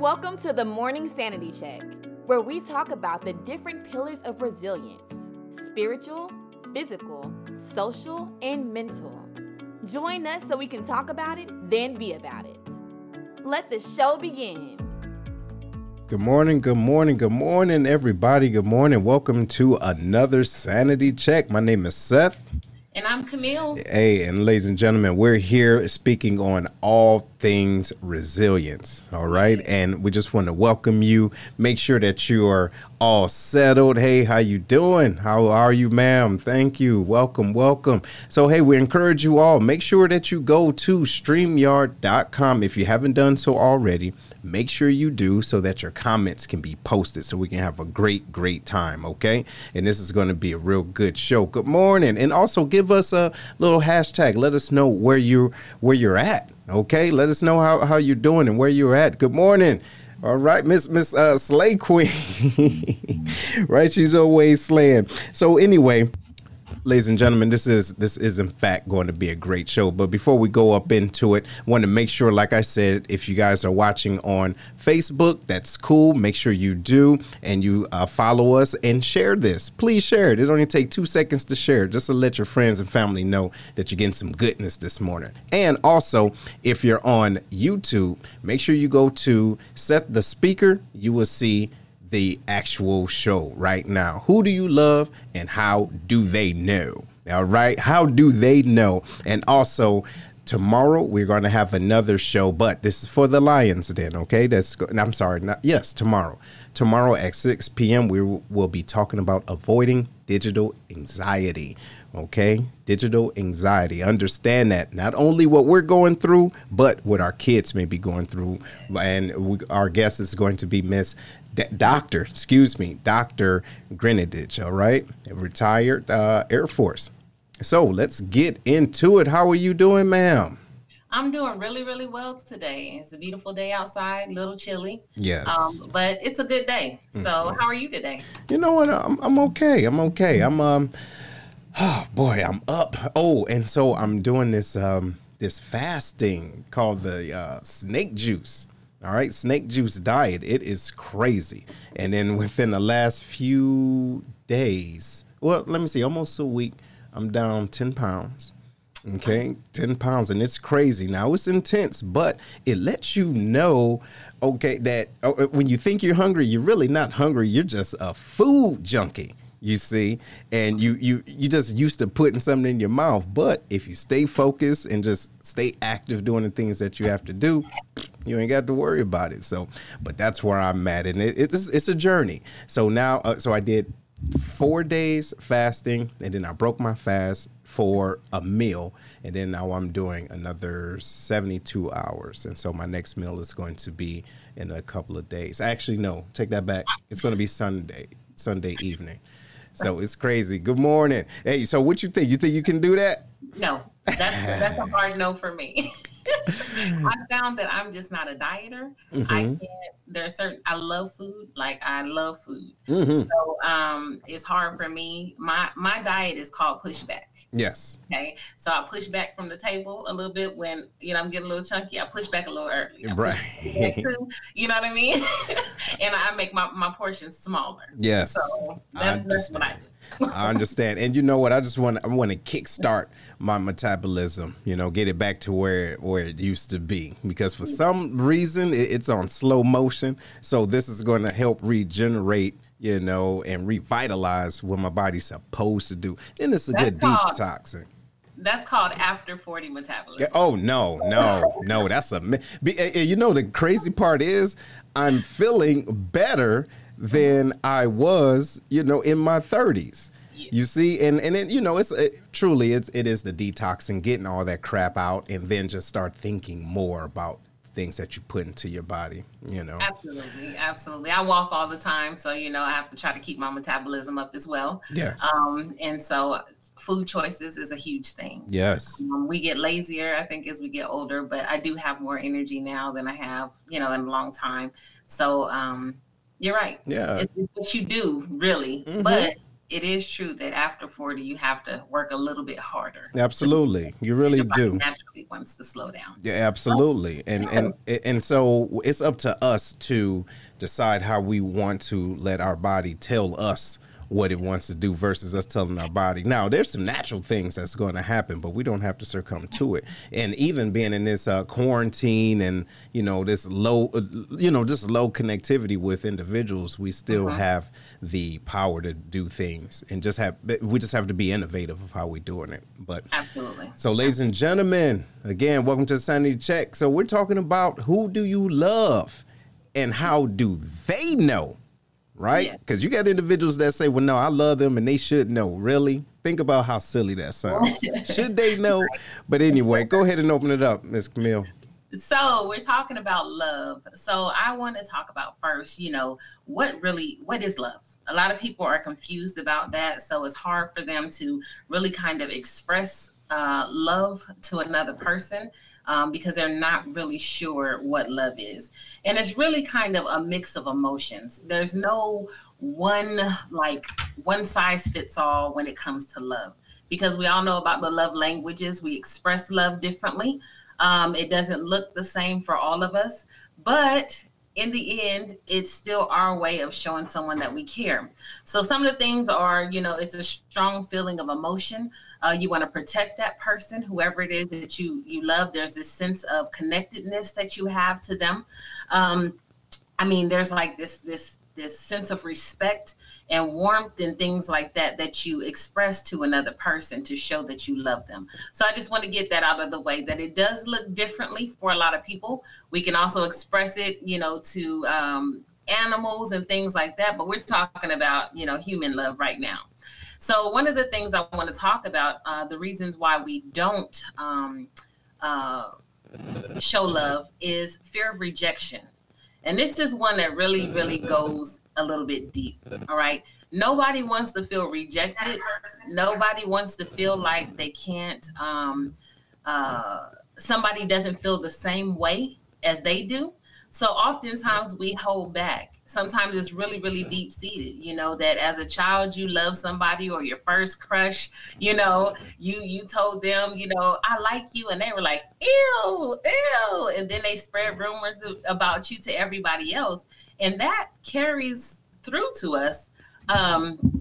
Welcome to the Morning Sanity Check, where we talk about the different pillars of resilience spiritual, physical, social, and mental. Join us so we can talk about it, then be about it. Let the show begin. Good morning, good morning, good morning, everybody. Good morning. Welcome to another Sanity Check. My name is Seth. And I'm Camille. Hey, and ladies and gentlemen, we're here speaking on all things resilience. All right. And we just want to welcome you. Make sure that you are all settled. Hey, how you doing? How are you, ma'am? Thank you. Welcome, welcome. So, hey, we encourage you all. Make sure that you go to StreamYard.com if you haven't done so already make sure you do so that your comments can be posted so we can have a great, great time. Okay. And this is going to be a real good show. Good morning. And also give us a little hashtag. Let us know where you where you're at. Okay. Let us know how, how you're doing and where you're at. Good morning. All right, Miss Miss uh, Slay Queen, right? She's always slaying. So anyway, ladies and gentlemen, this is this is in fact going to be a great show. But before we go up into it, want to make sure, like I said, if you guys are watching on Facebook, that's cool. Make sure you do and you uh, follow us and share this. Please share it. It only take two seconds to share, just to let your friends and family know that you're getting some goodness this morning. And also, if you're on YouTube, make sure you go to Seth the Speaker. You will see the actual show right now. Who do you love and how do they know? All right. How do they know? And also, tomorrow we're going to have another show, but this is for the Lions Den, okay? That's I'm sorry, not yes, tomorrow. Tomorrow at 6 p.m. we will be talking about avoiding digital anxiety. Okay? Digital anxiety. Understand that not only what we're going through, but what our kids may be going through. And we, our guest is going to be Miss D- Doctor, excuse me, Dr. Grenadich, all right? Retired uh, Air Force. So let's get into it. How are you doing, ma'am? I'm doing really, really well today. It's a beautiful day outside, a little chilly. Yes. Um, but it's a good day. So mm-hmm. how are you today? You know what? I'm, I'm okay. I'm okay. I'm um oh boy, I'm up. Oh, and so I'm doing this um this fasting called the uh, snake juice. All right, snake juice diet. It is crazy. And then within the last few days, well, let me see, almost a week, I'm down 10 pounds. Okay, 10 pounds. And it's crazy. Now, it's intense, but it lets you know, okay, that oh, when you think you're hungry, you're really not hungry. You're just a food junkie you see and you you you just used to putting something in your mouth. But if you stay focused and just stay active doing the things that you have to do you ain't got to worry about it. So but that's where i'm at and it, it's it's a journey. So now uh, so i did four days fasting and then i broke my fast for a meal and then now i'm doing another 72 hours. And so my next meal is going to be in a couple of days. Actually no take that back. It's going to be sunday sunday evening so it's crazy. Good morning. Hey, so what you think? You think you can do that? No, that's that's a hard no for me. I found that I'm just not a dieter. Mm-hmm. I can't. There's certain. I love food. Like I love food. Mm-hmm. So um, it's hard for me. My my diet is called pushback. Yes. Okay. So I push back from the table a little bit when you know I'm getting a little chunky. I push back a little early. I right. you know what I mean? and I make my my portions smaller. Yes. So that's, that's what I do. I understand. And you know what? I just want I want to kickstart my metabolism, you know, get it back to where where it used to be because for some reason it, it's on slow motion. So this is going to help regenerate, you know, and revitalize what my body's supposed to do. And it's a That's good called, detoxing. That's called after 40 metabolism. Oh no, no, no, that's a eh, eh, you know the crazy part is I'm feeling better than I was, you know, in my 30s. You see, and and then you know, it's it, truly it's it is the detoxing, getting all that crap out, and then just start thinking more about things that you put into your body. You know, absolutely, absolutely. I walk all the time, so you know, I have to try to keep my metabolism up as well. Yes. Um, and so food choices is a huge thing. Yes. Um, we get lazier, I think, as we get older, but I do have more energy now than I have, you know, in a long time. So, um, you're right. Yeah. It's what you do, really. Mm-hmm. But it is true that after 40 you have to work a little bit harder. Absolutely. You really do. naturally wants to slow down. Yeah absolutely. And and and so it's up to us to decide how we want to let our body tell us what it wants to do versus us telling our body. Now, there's some natural things that's going to happen, but we don't have to succumb to it. And even being in this uh, quarantine and you know this low, uh, you know, this low connectivity with individuals, we still uh-huh. have the power to do things and just have we just have to be innovative of how we're doing it. But absolutely. So, ladies and gentlemen, again, welcome to Sanity Check. So we're talking about who do you love and how do they know right? Because yeah. you got individuals that say, "Well, no, I love them, and they should know." Really, think about how silly that sounds. should they know? But anyway, go ahead and open it up, Miss Camille. So we're talking about love. So I want to talk about first, you know, what really what is love? A lot of people are confused about that, so it's hard for them to really kind of express uh, love to another person um, because they're not really sure what love is. And it's really kind of a mix of emotions. There's no one, like, one size fits all when it comes to love because we all know about the love languages. We express love differently. Um, it doesn't look the same for all of us, but in the end, it's still our way of showing someone that we care. So some of the things are, you know, it's a strong feeling of emotion. Uh, you want to protect that person, whoever it is that you you love. There's this sense of connectedness that you have to them. Um, I mean, there's like this this this sense of respect and warmth and things like that that you express to another person to show that you love them. So I just want to get that out of the way that it does look differently for a lot of people. We can also express it, you know, to um, animals and things like that, but we're talking about, you know, human love right now. So one of the things I want to talk about, uh, the reasons why we don't um, uh, show love is fear of rejection. And this is one that really, really goes a little bit deep. All right. Nobody wants to feel rejected. Nobody wants to feel like they can't, um, uh, somebody doesn't feel the same way as they do. So oftentimes we hold back sometimes it's really really deep seated you know that as a child you love somebody or your first crush you know you you told them you know i like you and they were like ew ew and then they spread rumors about you to everybody else and that carries through to us um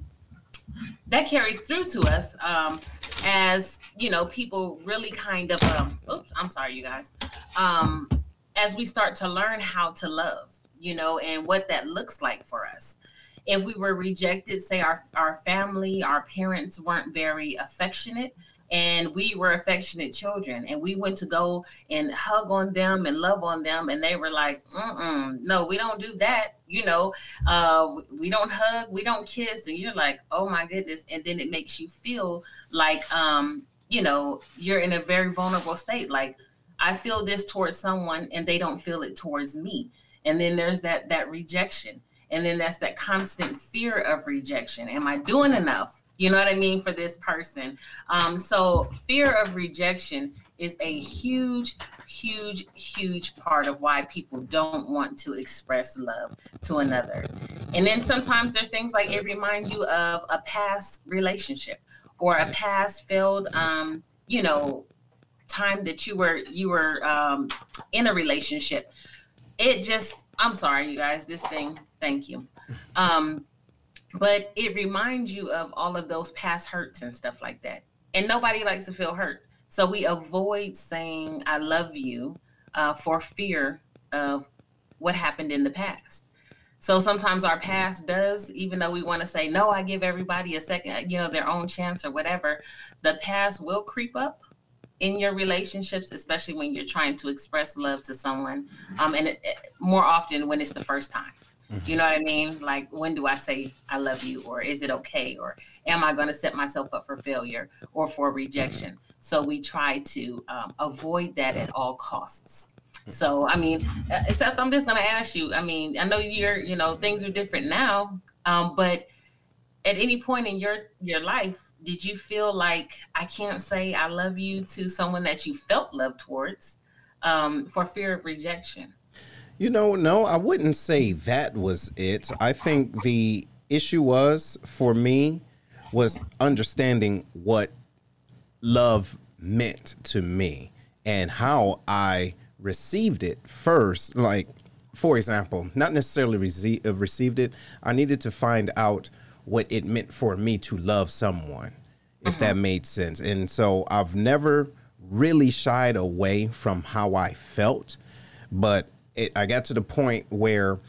that carries through to us um as you know people really kind of um oops i'm sorry you guys um as we start to learn how to love you know, and what that looks like for us. If we were rejected, say our, our family, our parents weren't very affectionate, and we were affectionate children and we went to go and hug on them and love on them and they were like Mm-mm, no we don't do that you know uh, we don't hug we don't kiss and you're like oh my goodness and then it makes you feel like um, you know you're in a very vulnerable state like i feel this towards someone and they don't feel it towards me and then there's that that rejection. And then that's that constant fear of rejection. Am i doing enough? You know what i mean for this person? Um, so fear of rejection is a huge huge huge part of why people don't want to express love to another. And then sometimes there's things like it reminds you of a past relationship or a past failed um, you know time that you were you were um, in a relationship it just i'm sorry you guys this thing thank you. Um but it reminds you of all of those past hurts and stuff like that. And nobody likes to feel hurt. So we avoid saying i love you uh, for fear of what happened in the past. So sometimes our past does even though we want to say no i give everybody a second you know their own chance or whatever the past will creep up in your relationships, especially when you're trying to express love to someone, um, and it, it, more often when it's the first time. Mm-hmm. You know what I mean? Like, when do I say I love you, or is it okay, or am I going to set myself up for failure or for rejection? So we try to um, avoid that at all costs. So, I mean, uh, Seth, I'm just going to ask you. I mean, I know you're, you know, things are different now, um, but at any point in your your life, did you feel like I can't say I love you to someone that you felt love towards um, for fear of rejection? You know, no, I wouldn't say that was it. I think the issue was for me was understanding what love meant to me and how I received it first. Like, for example, not necessarily uh, received it, I needed to find out what it meant for me to love someone, if that mm-hmm. made sense. And so I've never really shied away from how I felt, but it, I got to the point where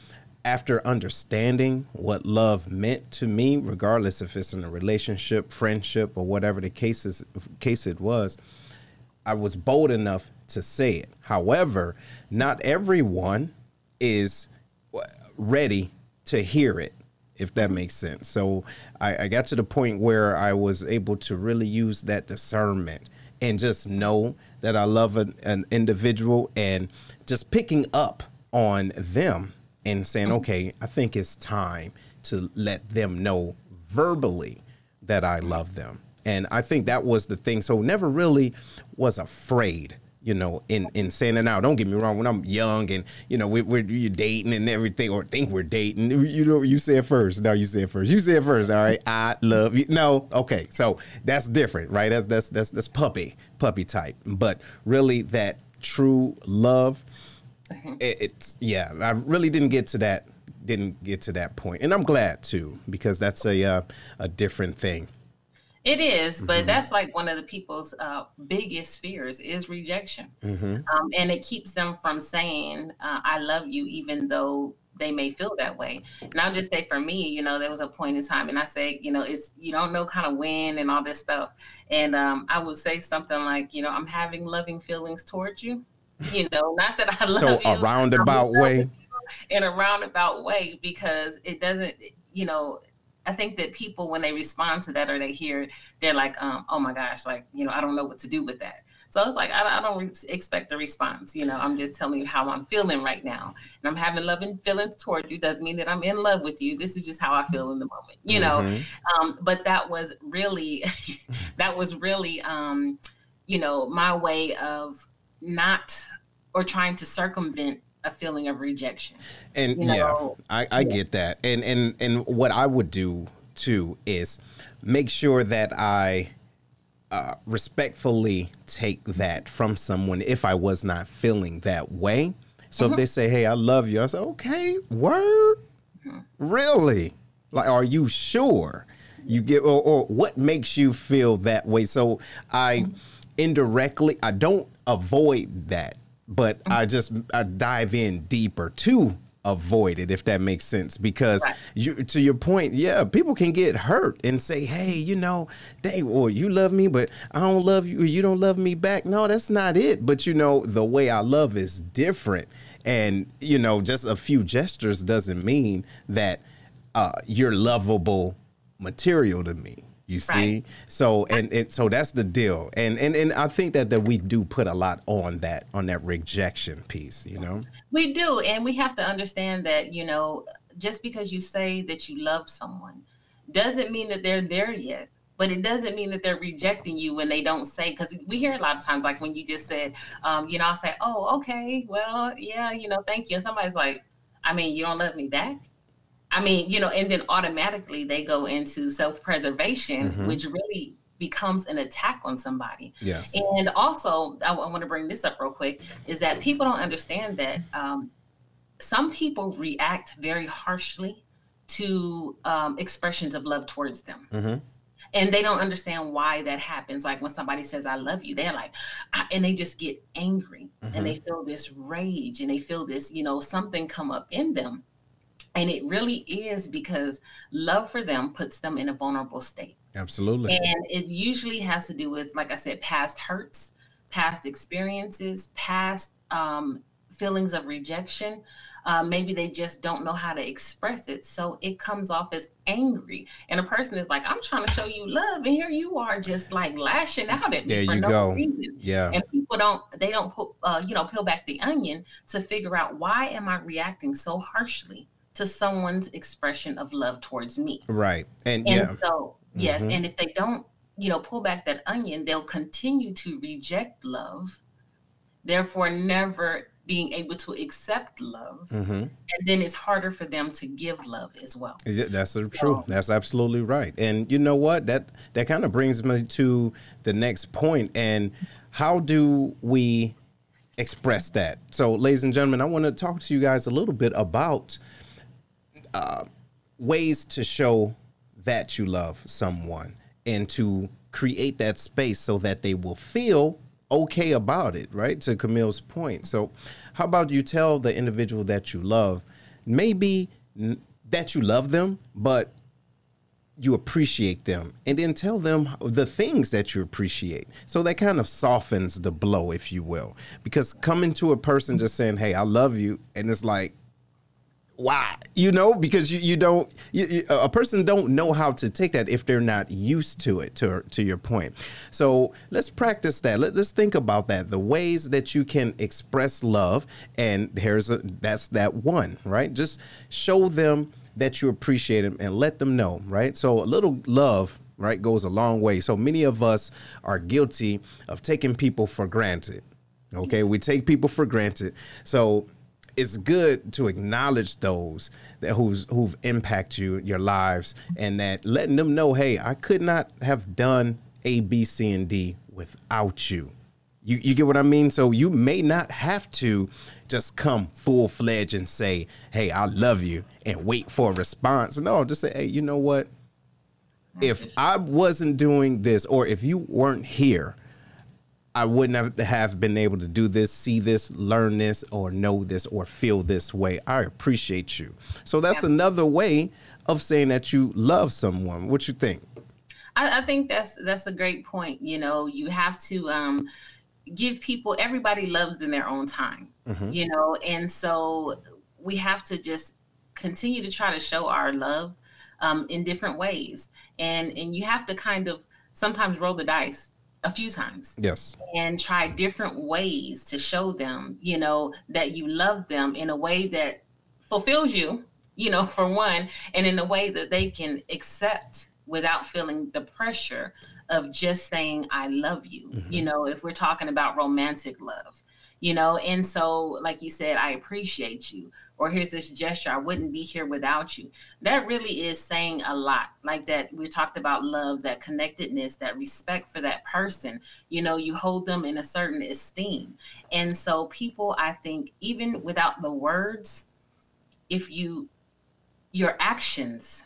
after understanding what love meant to me, regardless if it's in a relationship, friendship, or whatever the case is, case it was, I was bold enough to say it. However, not everyone is ready to hear it, if that makes sense. So I, I got to the point where I was able to really use that discernment and just know that I love an, an individual and just picking up on them and saying, mm-hmm. okay, I think it's time to let them know verbally that I love them. And I think that was the thing. So never really was afraid, you know, in in saying it now. Don't get me wrong. When I'm young and you know we, we're you dating and everything, or think we're dating, you know, you say it first. No, you say it first. You say it first. All right, I love you. No, okay. So that's different, right? That's that's that's that's puppy puppy type. But really, that true love, it, it's yeah. I really didn't get to that. Didn't get to that point, and I'm glad too because that's a uh, a different thing. It is, but mm-hmm. that's like one of the people's uh, biggest fears is rejection, mm-hmm. um, and it keeps them from saying uh, "I love you," even though they may feel that way. And I'll just say for me, you know, there was a point in time, and I say, you know, it's you don't know kind of when and all this stuff, and um, I would say something like, you know, I'm having loving feelings towards you, you know, not that I love you. so you, a roundabout way, in a roundabout way, because it doesn't, you know I think that people, when they respond to that or they hear it, they're like, um, oh my gosh, like, you know, I don't know what to do with that. So it's like, I, I don't re- expect a response. You know, I'm just telling you how I'm feeling right now. And I'm having loving feelings toward you. Doesn't mean that I'm in love with you. This is just how I feel in the moment, you know? Mm-hmm. Um, but that was really, that was really, um, you know, my way of not or trying to circumvent a feeling of rejection. And you know? yeah, I, I yeah. get that. And and and what I would do too is make sure that I uh, respectfully take that from someone if I was not feeling that way. So mm-hmm. if they say, "Hey, I love you," I say, "Okay, word, mm-hmm. really? Like, are you sure?" You get or, or what makes you feel that way? So I mm-hmm. indirectly, I don't avoid that but I just I dive in deeper to avoid it if that makes sense. Because right. you to your point yeah people can get hurt and say hey you know they or you love me but i don't love you or you don't love me back. No that's not it. But you know the way i love is different. And you know just a few gestures doesn't mean that uh, you're lovable material to me you see, right. so and, and so that's the deal, and and and I think that that we do put a lot on that on that rejection piece. You know, we do, and we have to understand that you know just because you say that you love someone doesn't mean that they're there yet but it doesn't mean that they're rejecting you when they don't say because we hear a lot of times like when you just said um, you know i'll say oh okay well yeah you know thank you and somebody's like i mean you don't love me back I mean, you know, and then automatically they go into self preservation, mm-hmm. which really becomes an attack on somebody. Yes. And also, I, I want to bring this up real quick is that people don't understand that um, some people react very harshly to um, expressions of love towards them. Mm-hmm. And they don't understand why that happens. Like when somebody says, I love you, they're like, and they just get angry mm-hmm. and they feel this rage and they feel this, you know, something come up in them and it really is because love for them puts them in a vulnerable state. Absolutely. And it usually has to do with, like I said, past hurts, past experiences, past um, feelings of rejection. Uh, maybe they just don't know how to express it. So it comes off as angry. And a person is like, I'm trying to show you love. And here you are just like lashing out at me. There for you no go. Reason. Yeah. And people don't, they don't put, uh, you know, peel back the onion to figure out why am I reacting so harshly to someone's expression of love towards me. Right. And, and yeah. so, yes. Mm-hmm. And if they don't, you know, pull back that onion, they'll continue to reject love, therefore, never being able to accept love, mm-hmm. and then it's harder for them to give love as well. Yeah, that's so, true. That's absolutely right. And you know what? That that kind of brings me to the next point. And how do we express that? So, ladies and gentlemen, I want to talk to you guys a little bit about uh, ways to show that you love someone and to create that space so that they will feel okay about it, right? To Camille's point. So, how about you tell the individual that you love, maybe that you love them, but you appreciate them, and then tell them the things that you appreciate. So that kind of softens the blow, if you will. Because coming to a person just saying, Hey, I love you, and it's like, why? You know because you, you don't you, you, a person don't know how to take that if they're not used to it to to your point. So let's practice that. Let, us think about that. The ways that you can express love and here's a that's that one right? Just show them that you appreciate them and let them know right? So a little love right goes a long way. So many of us are guilty of taking people for granted okay? We take people for granted. So it's good to acknowledge those that who's who've impacted you your lives and that letting them know hey i could not have done a b c and d without you. You, you get what i mean? So you may not have to just come full-fledged and say hey i love you and wait for a response. No just say hey you know what? If i wasn't doing this or if you weren't here I wouldn't have been able to do this, see this, learn this, or know this, or feel this way. I appreciate you. So that's yeah. another way of saying that you love someone. What you think? I, I, think that's that's a great point. You know, you have to um, give people. Everybody loves in their own time. Mm-hmm. You know, and so we have to just continue to try to show our love um, in different ways, and and you have to kind of sometimes roll the dice a few times. Yes. And try different ways to show them, you know, that you love them in a way that fulfills you, you know, for one, and in a way that they can accept without feeling the pressure of just saying, I love you. Mm-hmm. You know, if we're talking about romantic love, you know, and so, like you said, I appreciate you or here's this gesture, I wouldn't be here without you. That really is saying a lot. Like that, we talked about love, that connectedness, that respect for that person. You know, you hold them in a certain esteem. And so, people, I think, even without the words, if you, your actions,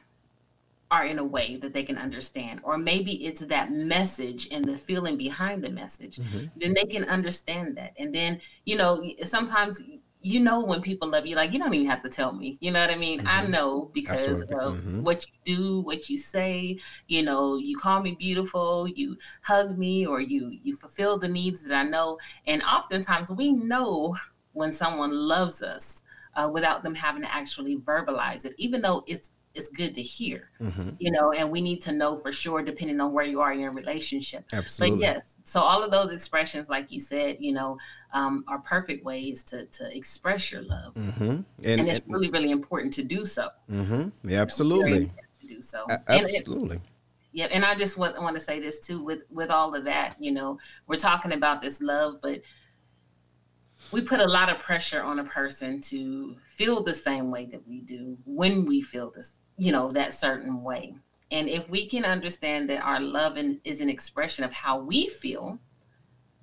are in a way that they can understand or maybe it's that message and the feeling behind the message mm-hmm. then they can understand that and then you know sometimes you know when people love you like you don't even have to tell me you know what i mean mm-hmm. i know because of mm-hmm. what you do what you say you know you call me beautiful you hug me or you you fulfill the needs that i know and oftentimes we know when someone loves us uh, without them having to actually verbalize it even though it's it's good to hear, mm-hmm. you know, and we need to know for sure, depending on where you are in your relationship. Absolutely. But yes, so all of those expressions, like you said, you know, um, are perfect ways to to express your love, mm-hmm. and, and, it's and, really really important to do so. Mm-hmm. Yeah, absolutely. You know, to do so. A- absolutely. yeah, and I just want, want to say this too. With with all of that, you know, we're talking about this love, but we put a lot of pressure on a person to feel the same way that we do when we feel this you know, that certain way. And if we can understand that our love is an expression of how we feel,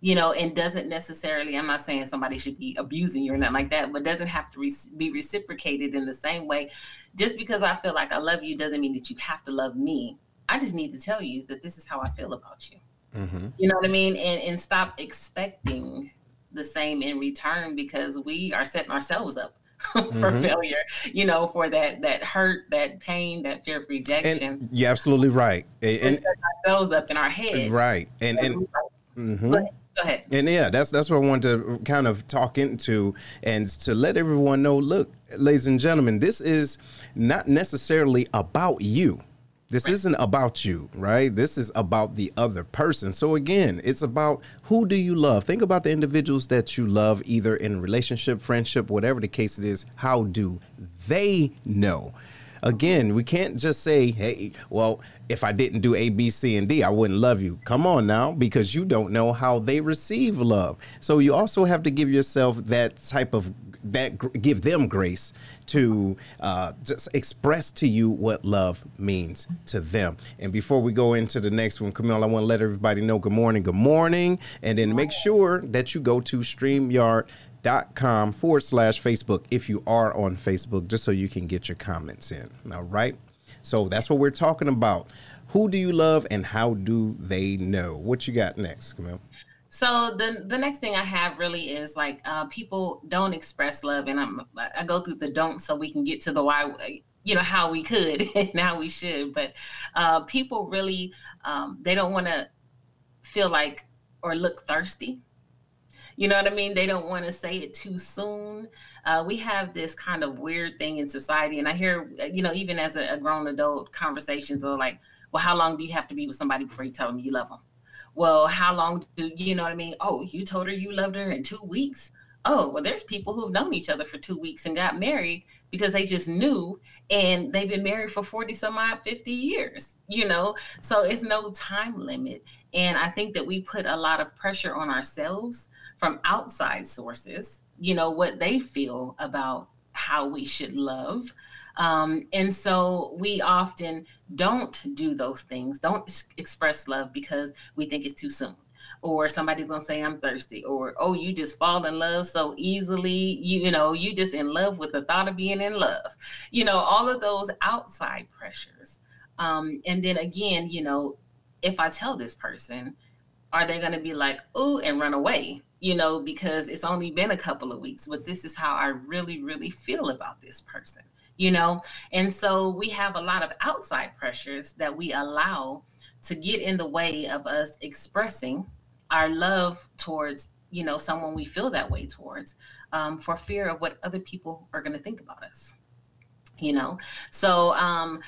you know, and doesn't necessarily, I'm not saying somebody should be abusing you or nothing like that, but doesn't have to re- be reciprocated in the same way. Just because I feel like I love you doesn't mean that you have to love me. I just need to tell you that this is how I feel about you. Mm-hmm. You know what I mean? And, and stop expecting the same in return because we are setting ourselves up for mm-hmm. failure, you know, for that that hurt, that pain, that fear of rejection. And you're absolutely right. And, and set ourselves up in our head. Right. And and mm-hmm. go ahead. And yeah, that's that's what I wanted to kind of talk into and to let everyone know, look, ladies and gentlemen, this is not necessarily about you. This right. isn't about you, right? This is about the other person. So again, it's about who do you love? Think about the individuals that you love, either in relationship, friendship, whatever the case it is. How do they know? Again, we can't just say, hey, well, if I didn't do A, B, C, and D, I wouldn't love you. Come on now, because you don't know how they receive love. So you also have to give yourself that type of that give them grace to uh, just express to you what love means to them. And before we go into the next one, Camille, I want to let everybody know good morning, good morning, and then make sure that you go to StreamYard.com forward slash Facebook if you are on Facebook, just so you can get your comments in. All right. So that's what we're talking about. Who do you love and how do they know? What you got next, Camille? So the the next thing I have really is like uh, people don't express love, and I'm I go through the don't so we can get to the why. You know how we could and how we should, but uh, people really um, they don't want to feel like or look thirsty. You know what I mean? They don't want to say it too soon. Uh, we have this kind of weird thing in society, and I hear, you know, even as a, a grown adult, conversations are like, "Well, how long do you have to be with somebody before you tell them you love them?" Well, how long do you know what I mean? Oh, you told her you loved her in two weeks. Oh, well, there's people who've known each other for two weeks and got married because they just knew and they've been married for 40 some odd 50 years, you know? So it's no time limit. And I think that we put a lot of pressure on ourselves from outside sources, you know, what they feel about how we should love. Um, and so we often don't do those things, don't express love because we think it's too soon. Or somebody's gonna say I'm thirsty, or oh, you just fall in love so easily. You, you know, you just in love with the thought of being in love. You know, all of those outside pressures. Um, and then again, you know, if I tell this person, are they gonna be like, oh, and run away? You know, because it's only been a couple of weeks, but this is how I really, really feel about this person you know? And so we have a lot of outside pressures that we allow to get in the way of us expressing our love towards, you know, someone we feel that way towards um, for fear of what other people are going to think about us, you know? So, um,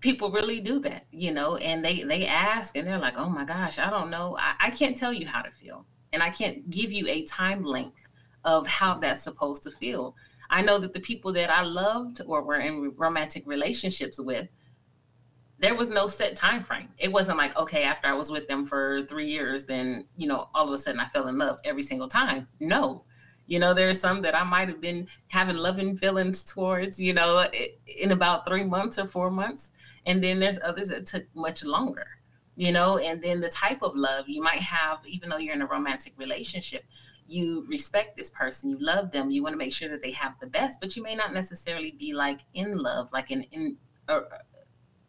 people really do that you know and they they ask and they're like oh my gosh i don't know I, I, can't tell you how to feel and i can't give you a time length of how that's supposed to feel I know that the people that I loved or were in romantic relationships with, there was no set time frame. It wasn't like, okay, after I was with them for three years, then, you know, all of a sudden I fell in love every single time. No. You know, there's some that I might have been having loving feelings towards, you know, in about three months or four months. And then there's others that took much longer, you know, and then the type of love you might have, even though you're in a romantic relationship, you respect this person, you love them, you want to make sure that they have the best, but you may not necessarily be like in love, like in, in uh,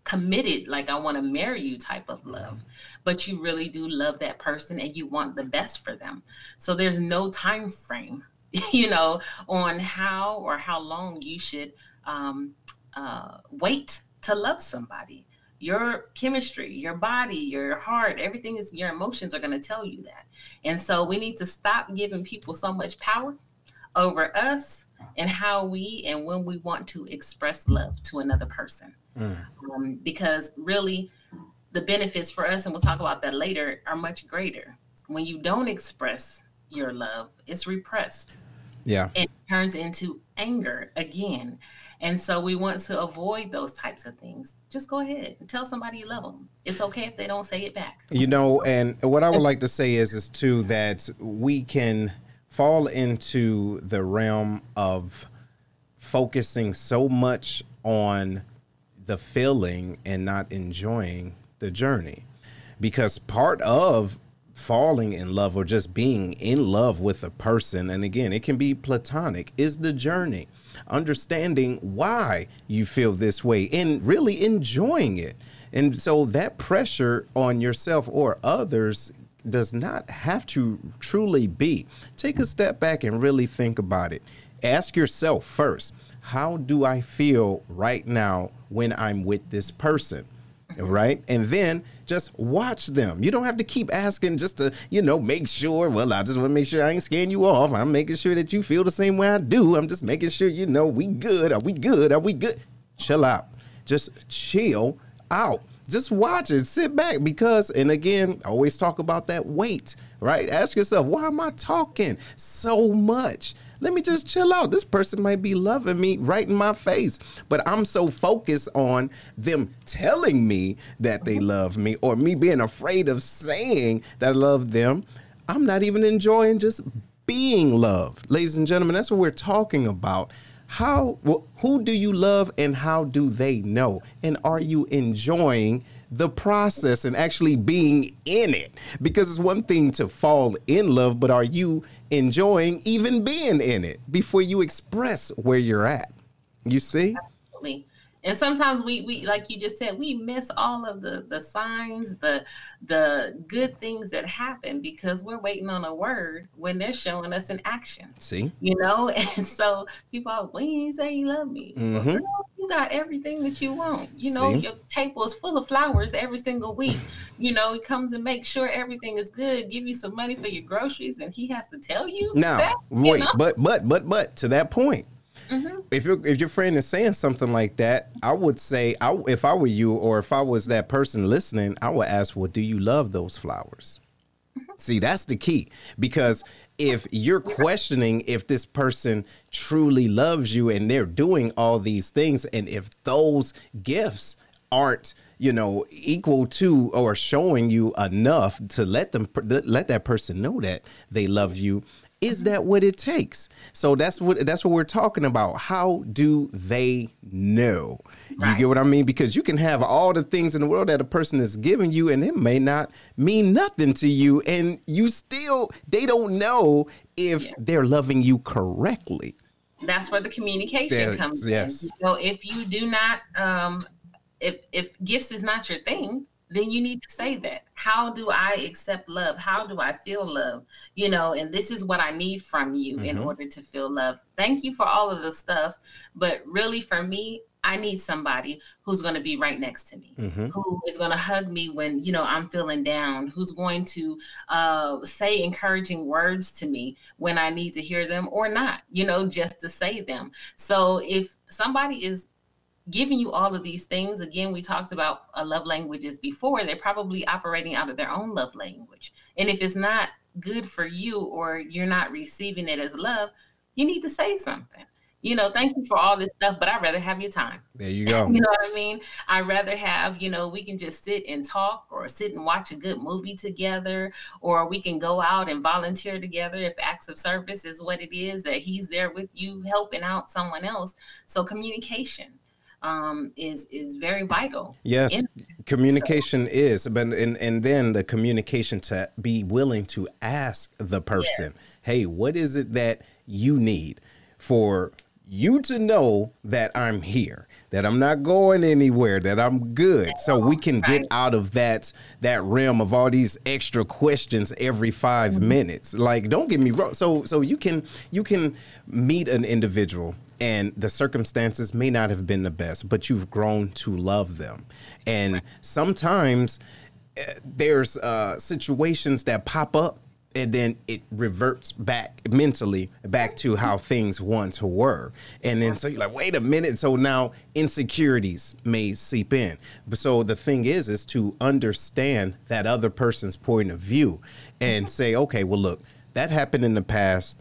committed, like I want to marry you type of love, but you really do love that person and you want the best for them. So there's no time frame, you know, on how or how long you should um, uh, wait to love somebody your chemistry, your body, your heart, everything is your emotions are going to tell you that. And so we need to stop giving people so much power over us and how we and when we want to express love to another person. Mm. Um, because really, the benefits for us, and we'll talk about that later, are much greater. When you don't express your love, it's repressed. Yeah. It turns into anger again. And so we want to avoid those types of things. Just go ahead and tell somebody you love them. It's okay if they don't say it back. You know, and what I would like to say is is too that we can fall into the realm of focusing so much on the feeling and not enjoying the journey. Because part of falling in love or just being in love with a person, and again, it can be platonic, is the journey understanding why you feel this way and really enjoying it. And so that pressure on yourself or others does not have to truly be. Take a step back and really think about it. Ask yourself first, how do I feel right now when I'm with this person? Right? And then just watch them. You don't have to keep asking just to, you know, make sure. Well, I just want to make sure I ain't scaring you off. I'm making sure that you feel the same way I do. I'm just making sure you know we good. Are we good? Are we good? Chill out. Just chill out. just watch it, sit back because, and again, I always talk about that weight, right? Ask yourself, why am I talking so much? Let me just chill out. This person might be loving me right in my face, but I'm so focused on them telling me that they uh-huh. love me or me being afraid of saying that I love them. I'm not even enjoying just being loved. Ladies and gentlemen, that's what we're talking about how who do you love and how do they know and are you enjoying the process and actually being in it because it's one thing to fall in love but are you enjoying even being in it before you express where you're at. You see? Absolutely and sometimes we we like you just said we miss all of the the signs the the good things that happen because we're waiting on a word when they're showing us an action see you know and so people are when you say you love me mm-hmm. well, you got everything that you want you know see? your table is full of flowers every single week you know he comes and makes sure everything is good give you some money for your groceries and he has to tell you now that, wait you know? but but but but to that point Mm-hmm. If your if your friend is saying something like that, I would say, I, if I were you, or if I was that person listening, I would ask, "Well, do you love those flowers?" Mm-hmm. See, that's the key because if you're questioning if this person truly loves you and they're doing all these things, and if those gifts aren't you know equal to or showing you enough to let them let that person know that they love you is that what it takes? So that's what that's what we're talking about. How do they know? Right. You get what I mean? Because you can have all the things in the world that a person is giving you, and it may not mean nothing to you, and you still they don't know if yeah. they're loving you correctly. That's where the communication there, comes yes. in. Know, if you do not um if if gifts is not your thing, then you need to say that. How do I accept love? How do I feel love? You know, and this is what I need from you mm-hmm. in order to feel love. Thank you for all of the stuff. But really, for me, I need somebody who's going to be right next to me, mm-hmm. who is going to hug me when you know I'm feeling down, who's going to uh, say encouraging words to me when I need to hear them or not, you know, just to say them. So if somebody is giving you all of these things. Again we talked about uh, love languages before. They're probably operating out of their own love language. And if it's not good for you or you're not receiving it as love you need to say something. You know thank you for all this stuff but i'd rather have your time. There you go. You know what i mean? I'd rather have you know we can just sit and talk or sit and watch a good movie together or we can go out and volunteer together if acts of service is what it is that he's there with you helping out someone else. So communication um, is is very vital. Yes, in- communication so. is, but and and then the communication to be willing to ask the person, yes. hey, what is it that you need for you to know that I'm here? that I'm not going anywhere, that I'm good. So we can get out of that that realm of all these extra questions every 5 mm-hmm. minutes. Like don't get me wrong. So so you can you can meet an individual and the circumstances may not have been the best, but you've grown to love them. And right. sometimes uh, there's uh, situations that pop up and then it reverts back mentally back to how things once were and then so you're like wait a minute so now insecurities may seep in but so the thing is is to understand that other person's point of view and say okay well look that happened in the past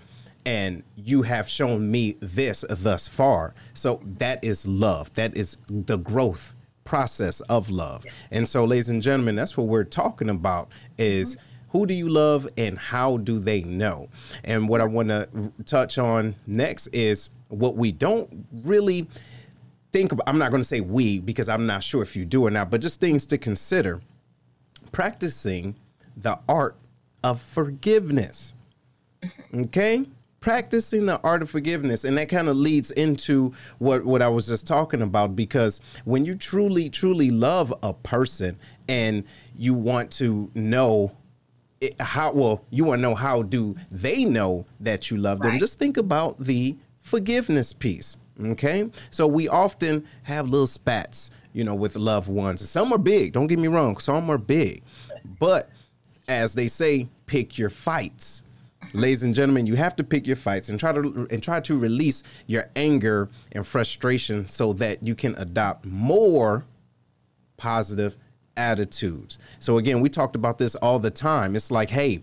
and you have shown me this thus far. So that is love. That is the growth process of love. And so, ladies and gentlemen, that's what we're talking about is mm-hmm. who do you love and how do they know? And what I want to touch on next is what we don't really think about. I'm not going to say we because I'm not sure if you do or not, but just things to consider. Practicing the art of forgiveness. Mm-hmm. Okay? Practicing the art of forgiveness and that kind of leads into what what I was just talking about because when you truly truly love a person and you want to know it, how well you want to know how do they know that you love them just think about the forgiveness piece okay? So we often have little spats you know with loved ones. Some are big don't get me wrong some are big. But as they say pick your fights ladies and gentlemen, you have to pick your fights and try to and try to release your anger and frustration so that you can adopt more positive attitudes. So again, we talked about this all the time. It's like, hey,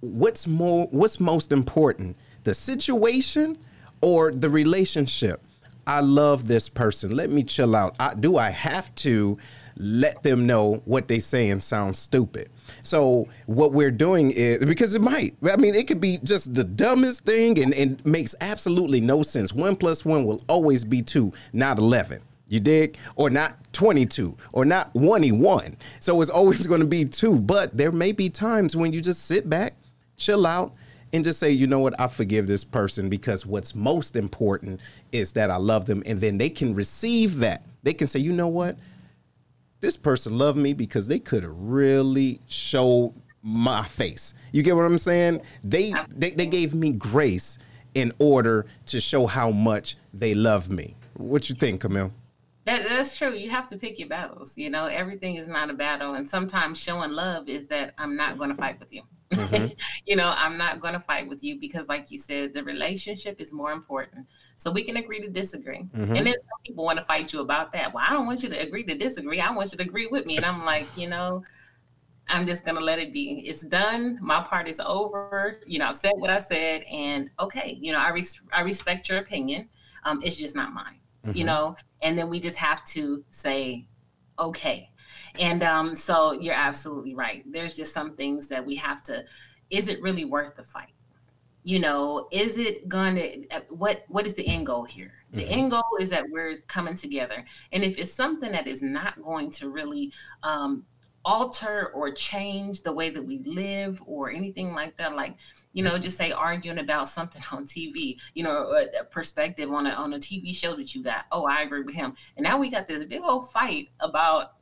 what's more what's most important? The situation or the relationship? I love this person. Let me chill out. I, do I have to let them know what they saying sounds stupid? So what we're doing is because it might. I mean, it could be just the dumbest thing and, and makes absolutely no sense. One plus one will always be two, not eleven. You dig? Or not 22 or not 21. So it's always going to be two. But there may be times when you just sit back, chill out, and just say, you know what, I forgive this person because what's most important is that I love them. And then they can receive that. They can say, you know what, this person loved me because they could have really showed my face. You get what I'm saying? They, they they gave me grace in order to show how much they love me. What you think, Camille? That, that's true. You have to pick your battles. You know, everything is not a battle. And sometimes showing love is that I'm not going to fight with you. Mm-hmm. you know, I'm not going to fight with you because, like you said, the relationship is more important. So we can agree to disagree. Mm-hmm. And then some people want to fight you about that. Well, I don't want you to agree to disagree. I want you to agree with me. And I'm like, you know, I'm just going to let it be. It's done. My part is over. You know, I've said what I said. And okay, you know, I, res- I respect your opinion. Um, it's just not mine, mm-hmm. you know? And then we just have to say, okay, and um, so you're absolutely right. There's just some things that we have to. Is it really worth the fight? You know, is it going to uh, what what is the end goal here? The mm-hmm. end goal is that we're coming together. And if it's something that is not going to really um, alter or change the way that we live or anything like that, like you know, just say arguing about something on TV, you know, a, a, perspective on a on a TV show that you got. Oh, I agree with him. And now we got this big old fight about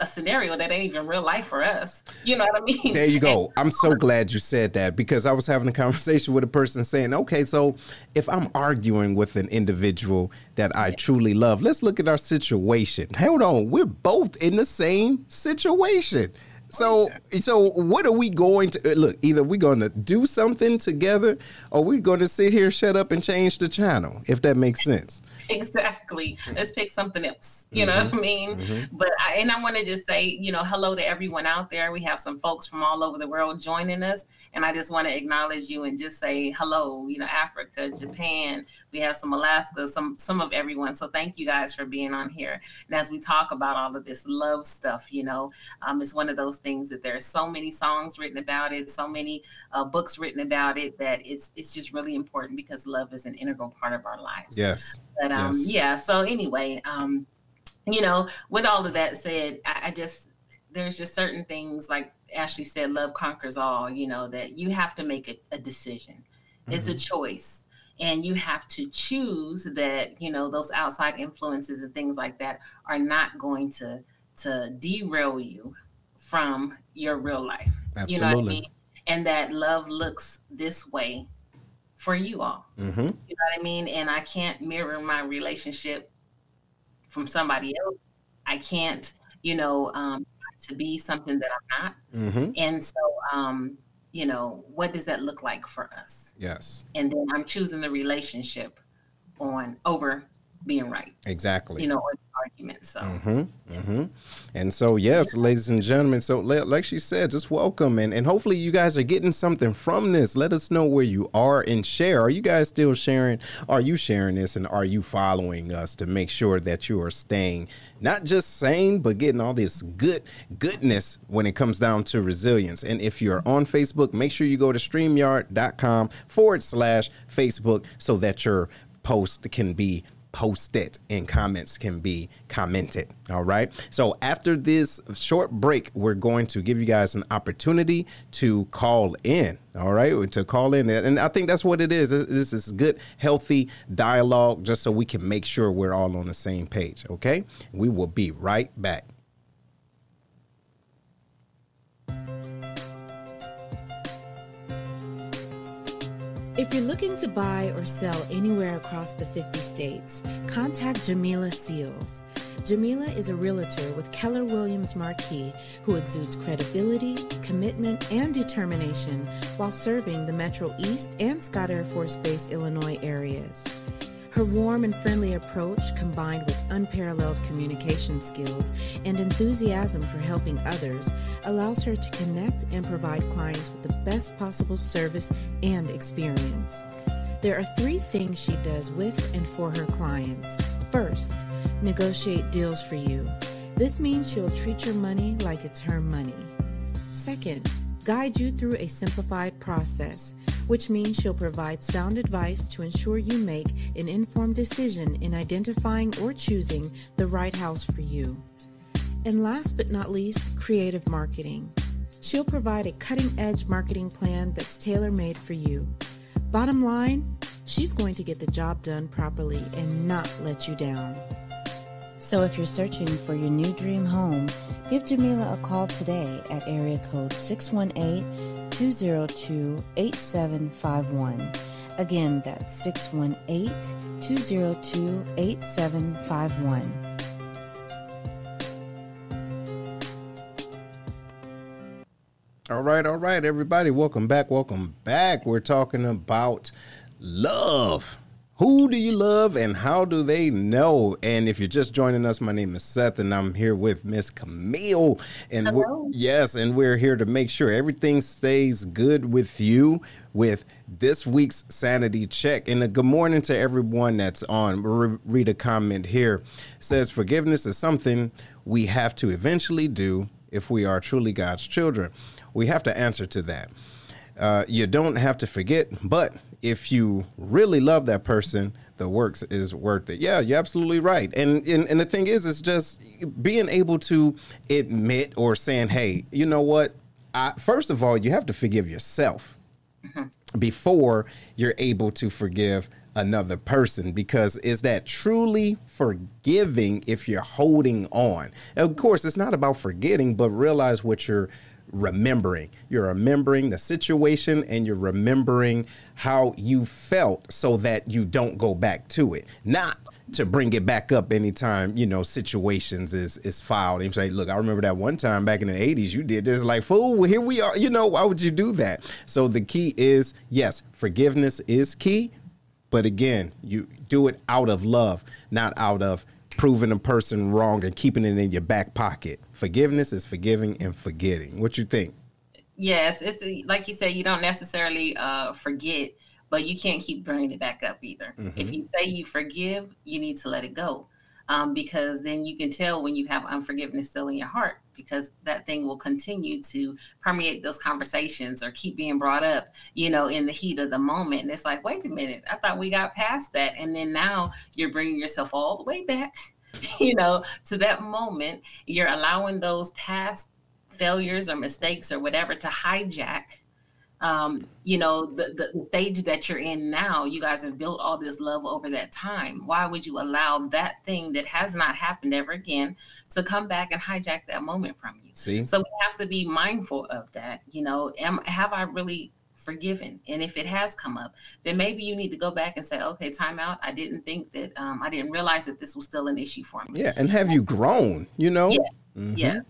a scenario that ain't even real life for us. You know what I mean? There you go. I'm so glad you said that because I was having a conversation with a person saying, okay, so if I'm arguing with an individual that I truly love, let's look at our situation. Hold on, we're both in the same situation. So, oh, so what are we going to uh, look? Either we're going to do something together, or we're going to sit here, shut up, and change the channel. If that makes sense. Exactly. Let's pick something else. You mm-hmm. know what I mean? Mm-hmm. But I, and I want to just say, you know, hello to everyone out there. We have some folks from all over the world joining us, and I just want to acknowledge you and just say hello. You know, Africa, Japan, we have some Alaska, some some of everyone. So thank you guys for being on here. And as we talk about all of this love stuff, you know, um, it's one of those things that there's so many songs written about it, so many uh, books written about it that it's it's just really important because love is an integral part of our lives. Yes. But um, yes. yeah. So anyway, um, you know, with all of that said, I, I just there's just certain things like Ashley said, love conquers all. You know that you have to make a, a decision. Mm-hmm. It's a mm-hmm. choice and you have to choose that you know those outside influences and things like that are not going to to derail you from your real life Absolutely. you know what i mean and that love looks this way for you all mm-hmm. you know what i mean and i can't mirror my relationship from somebody else i can't you know um, to be something that i'm not mm-hmm. and so um, you know, what does that look like for us? Yes. And then I'm choosing the relationship on over being right. Exactly. You know, So, mm-hmm, mm-hmm. and so yes, ladies and gentlemen. So, like she said, just welcome, and and hopefully you guys are getting something from this. Let us know where you are and share. Are you guys still sharing? Are you sharing this, and are you following us to make sure that you are staying not just sane, but getting all this good goodness when it comes down to resilience. And if you're on Facebook, make sure you go to streamyard.com forward slash Facebook so that your post can be post it and comments can be commented. All right. So after this short break, we're going to give you guys an opportunity to call in. All right. To call in. And I think that's what it is. This is good, healthy dialogue just so we can make sure we're all on the same page. Okay. We will be right back. If you're looking to buy or sell anywhere across the 50 states, contact Jamila Seals. Jamila is a realtor with Keller Williams Marquis who exudes credibility, commitment, and determination while serving the Metro East and Scott Air Force Base, Illinois areas. Her warm and friendly approach, combined with unparalleled communication skills and enthusiasm for helping others, allows her to connect and provide clients with the best possible service and experience. There are three things she does with and for her clients. First, negotiate deals for you. This means she'll treat your money like it's her money. Second, guide you through a simplified process which means she'll provide sound advice to ensure you make an informed decision in identifying or choosing the right house for you. And last but not least, creative marketing. She'll provide a cutting edge marketing plan that's tailor made for you. Bottom line, she's going to get the job done properly and not let you down. So if you're searching for your new dream home, give Jamila a call today at area code 618 202 8751. Again, that's 618 202 8751. All right, all right, everybody. Welcome back. Welcome back. We're talking about love. Who do you love and how do they know? And if you're just joining us, my name is Seth and I'm here with Miss Camille. And yes, and we're here to make sure everything stays good with you with this week's sanity check. And a good morning to everyone that's on. We'll read a comment here. It says forgiveness is something we have to eventually do if we are truly God's children. We have to answer to that. Uh, you don't have to forget, but if you really love that person, the works is worth it. Yeah, you're absolutely right. And, and and the thing is, it's just being able to admit or saying, hey, you know what? I, first of all, you have to forgive yourself mm-hmm. before you're able to forgive another person because is that truly forgiving if you're holding on? Of course, it's not about forgetting, but realize what you're remembering. You're remembering the situation and you're remembering how you felt so that you don't go back to it. Not to bring it back up anytime, you know, situations is is filed and say, look, I remember that one time back in the 80s you did this like, fool, here we are. You know, why would you do that? So the key is, yes, forgiveness is key, but again, you do it out of love, not out of proving a person wrong and keeping it in your back pocket. Forgiveness is forgiving and forgetting. What you think? Yes, it's like you said, you don't necessarily uh, forget, but you can't keep bringing it back up either. Mm-hmm. If you say you forgive, you need to let it go. Um, because then you can tell when you have unforgiveness still in your heart because that thing will continue to permeate those conversations or keep being brought up, you know, in the heat of the moment. And it's like, wait a minute, I thought we got past that. And then now you're bringing yourself all the way back, you know, to that moment. You're allowing those past failures or mistakes or whatever to hijack um, you know, the, the stage that you're in now, you guys have built all this love over that time. Why would you allow that thing that has not happened ever again to come back and hijack that moment from you? See? So we have to be mindful of that. You know, am, have I really forgiven? And if it has come up, then maybe you need to go back and say, okay, time out. I didn't think that, um, I didn't realize that this was still an issue for me. Yeah. And have you grown, you know? Yes. Mm-hmm. Yes.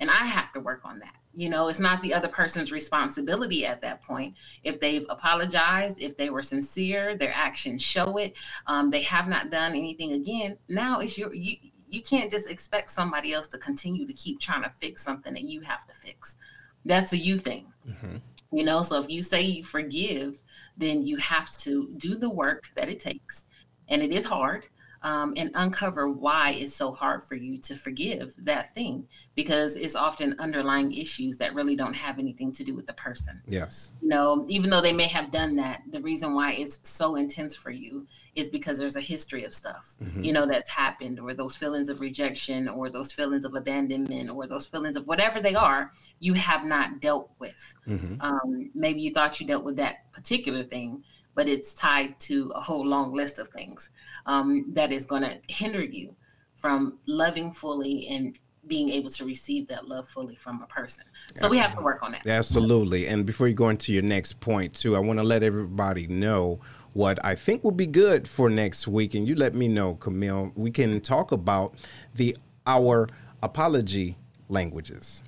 And I have to work on that you know it's not the other person's responsibility at that point if they've apologized if they were sincere their actions show it um, they have not done anything again now it's your you you can't just expect somebody else to continue to keep trying to fix something that you have to fix that's a you thing mm-hmm. You know so if you say you forgive then you have to do the work that it takes and it is hard um, and uncover why it's so hard for you to forgive that thing because it's often underlying issues that really don't have anything to do with the person. Yes. You know, even though they may have done that, the reason why it's so intense for you is because there's a history of stuff, mm-hmm. you know, that's happened, or those feelings of rejection, or those feelings of abandonment, or those feelings of whatever they are, you have not dealt with. Mm-hmm. Um, maybe you thought you dealt with that particular thing, but it's tied to a whole long list of things um, that is going to hinder you from loving fully and being able to receive that love fully from a person. So we have to work on that. Absolutely. And before you go into your next point, too, I want to let everybody know what I think will be good for next week. And you let me know, Camille. We can talk about the our apology languages.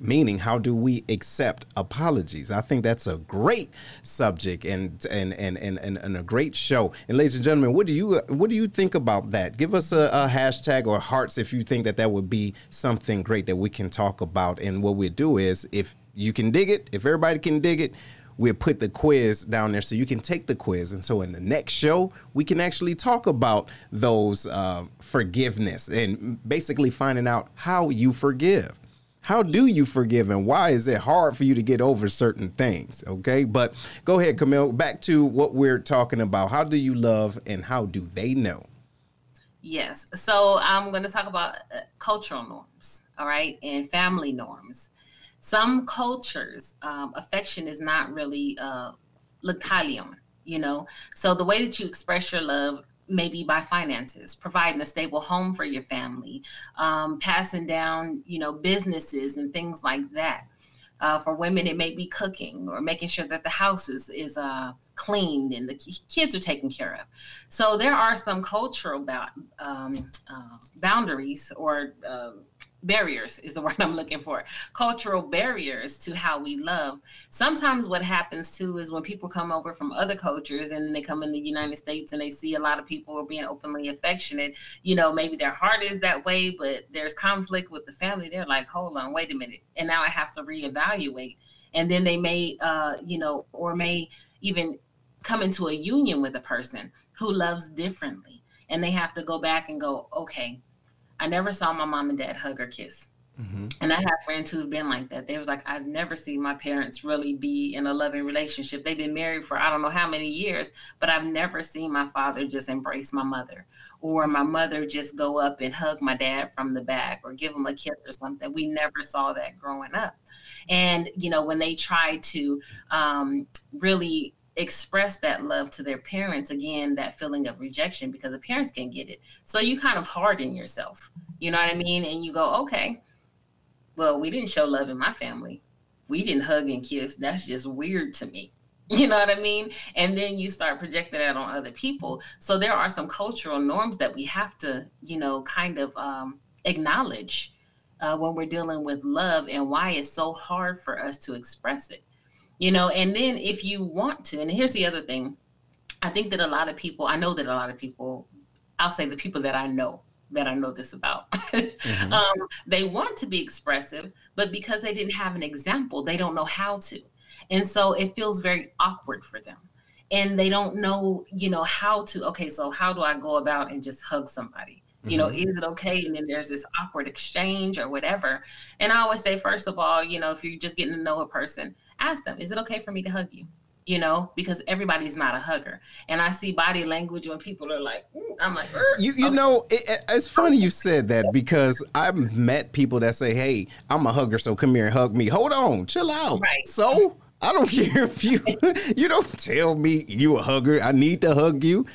meaning how do we accept apologies i think that's a great subject and and and and, and, and a great show and ladies and gentlemen what do you what do you think about that give us a, a, hashtag or hearts if you think that that would be something great that we can talk about and what we do is if you can dig it if everybody can dig it we'll put the quiz down there so you can take the quiz. And so in the next show, we can actually talk about those uh, forgiveness and basically finding out how you forgive. How do you forgive and why is it hard for you to get over certain things? Okay, but go ahead, Camille. Back to what we're talking about. How do you love and how do they know? Yes. So I'm going to talk about uh, cultural norms, all right, and family norms some cultures, um, affection is not really uh, looked highly on, you know. So the way that you express your love maybe by finances, providing a stable home for your family, um, passing down, you know, businesses and things like that. Uh, for women, it may be cooking or making sure that the house is, is uh, cleaned and the kids are taken care of. So there are some cultural ba- um, uh, boundaries or uh, barriers is the word I'm looking for. Cultural barriers to how we love. Sometimes what happens too is when people come over from other cultures and they come in the United States and they see a lot of people being openly affectionate, you know, maybe their heart is that way, but there's conflict with the family. They're like, hold on, wait a minute. And now I have to reevaluate. And then they may, uh, you know, or may even come into a union with a person who loves differently. And they have to go back and go, okay, I never saw my mom and dad hug or kiss. Mm-hmm. And I have friends who've been like that. They was like, I've never seen my parents really be in a loving relationship. They've been married for I don't know how many years, but I've never seen my father just embrace my mother or my mother just go up and hug my dad from the back or give him a kiss or something. We never saw that growing up. And, you know, when they try to um, really express that love to their parents again that feeling of rejection because the parents can get it. So you kind of harden yourself you know what i mean? And you go okay well we didn't show love in my family. We didn't hug and kiss. That's just weird to me. You know what i mean? And then you start projecting that on other people. So there are some cultural norms that we have to you know kind of um, acknowledge uh, when we're dealing with love and why it's so hard for us to express it you know and then if you want to and here's the other thing i think that a lot of people i know that a lot of people i'll say the people that i know that i know this about mm-hmm. um, they want to be expressive but because they didn't have an example they don't know how to. And so it feels very awkward for them. And they don't know you know how to okay so how do i go about and just hug somebody? You know mm-hmm. is it okay? And then there's this awkward exchange or whatever. And i always say first of all you know if you're just getting to know a person ask them, is it okay for me to hug you? You know, because everybody's not a hugger, and I see body language when people are like, mm, I'm like, you you okay. know, it, it's funny you said that because I've met people that say, hey, I'm a hugger, so come here and hug me. Hold on, chill out. Right. So I don't care if you you don't tell me you a hugger. I need to hug you.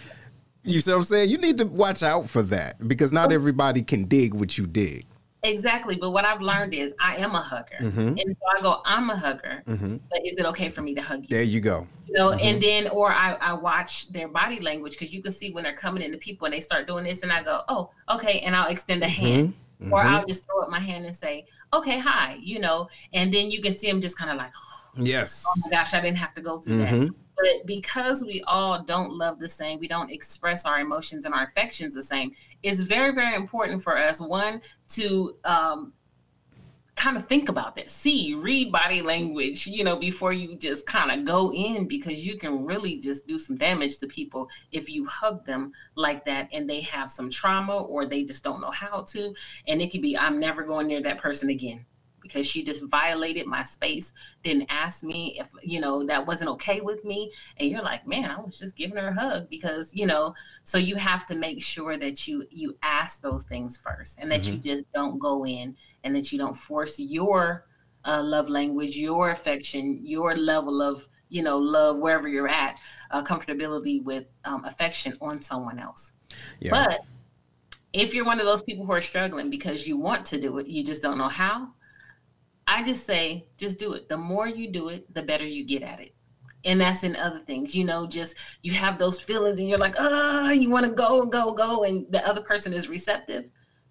You see what I'm saying? You need to watch out for that because not oh. everybody can dig what you dig. Exactly. But what I've learned is I am a hugger. Mm-hmm. And so I go, I'm a hugger, mm-hmm. but is it okay for me to hug you? There you go. You know, mm-hmm. and then, or I, I watch their body language because you can see when they're coming into people and they start doing this, and I go, oh, okay. And I'll extend a mm-hmm. hand, or mm-hmm. I'll just throw up my hand and say, okay, hi, you know, and then you can see them just kind of like, yes. Oh my gosh, I didn't have to go through that. Mm-hmm. But because we all don't love the same, we don't express our emotions and our affections the same it's very, very important for us, one, to um, kind of think about that. See, read body language, you know, before you just kind of go in because you can really just do some damage to people if you hug them like that and they have some trauma or they just don't know how to. And it could be, I'm never going near that person again because she just violated my space, didn't ask me if, you know, that wasn't okay with me. And you're like, man, I was just giving her a hug because, you know, so you have to make sure that you you ask those things first and that mm-hmm. you just don't go in and that you don't force your uh, love language, your affection, your level of, you know, love wherever you're at, uh, comfortability with um, affection on someone else. Yeah. But if you're one of those people who are struggling because you want to do it, you just don't know how, I just say, just do it. The more you do it, the better you get at it. And that's in other things, you know, just you have those feelings and you're like, oh, you want to go and go, go, and the other person is receptive.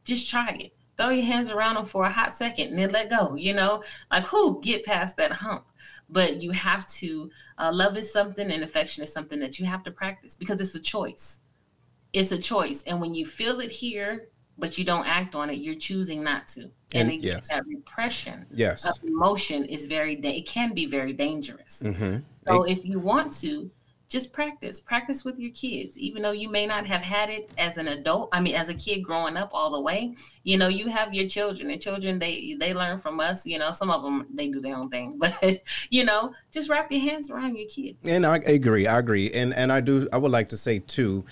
Just try it. throw your hands around them for a hot second and then let go. You know, like who get past that hump. But you have to uh, love is something and affection is something that you have to practice because it's a choice. It's a choice, and when you feel it here, but you don't act on it, you're choosing not to. And, and yes. that repression yes. of emotion is very, it can be very dangerous. Mm-hmm. So it, if you want to, just practice practice with your kids even though you may not have had it as an adult i mean as a kid growing up all the way you know you have your children and children they they learn from us you know some of them they do their own thing but you know just wrap your hands around your kid. and i agree i agree and and i do i would like to say too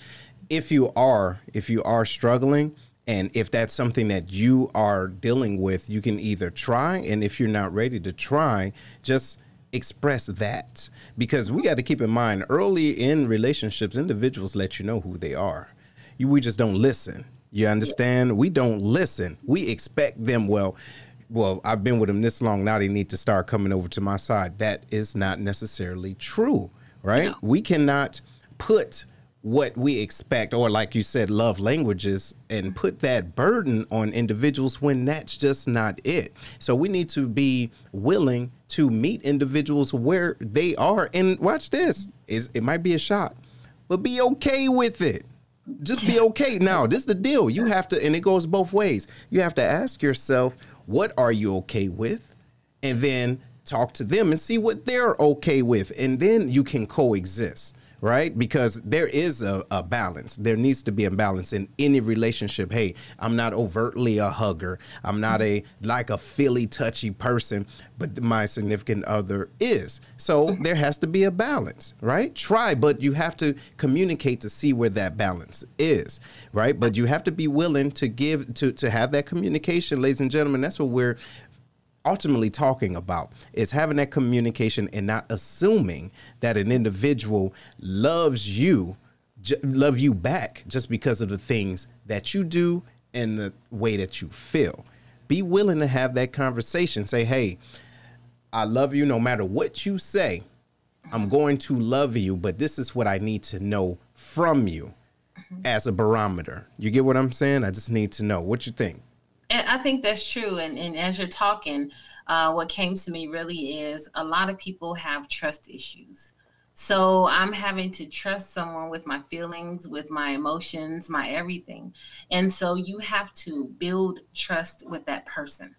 if you are if you are struggling and if that's something that you are dealing with you can either try and if you're not ready to try just express that. Because we got to keep in mind early in relationships individuals let you know who they are. You, we just don't listen. You understand? We don't listen. We expect them well well i've been with them this long now they need to start coming over to my side. That is not necessarily true right? No. we cannot put what we expect, or like you said, love languages, and put that burden on individuals when that's just not it. So we need to be willing to meet individuals where they are. And watch this: is it might be a shock, but be okay with it. Just be okay. Now, this is the deal. You have to, and it goes both ways. You have to ask yourself, what are you okay with? And then talk to them and see what they're okay with. And then you can coexist right? Because there is a, a, balance. There needs to be a balance in any relationship. Hey, I'm not overtly a hugger. I'm not a like a Philly touchy person, but my significant other is. So there has to be a balance, right? Try, but you have to communicate to see where that balance is, right? But you have to be willing to give to to have that communication, ladies and gentlemen. That's what we're ultimately talking about is having that communication and not assuming that an individual loves you love you back just because of the things that you do and the way that you feel. Be willing to have that conversation. Say hey i love you no matter what you say. I'm going to love you but this is what i need to know from you as a barometer. You get what i'm saying? I just need to know. What you think I think that's true. And, and as you're talking, uh, what came to me really is a lot of people have trust issues. So I'm having to trust someone with my feelings, with my emotions, my everything. And so you have to build trust with that person.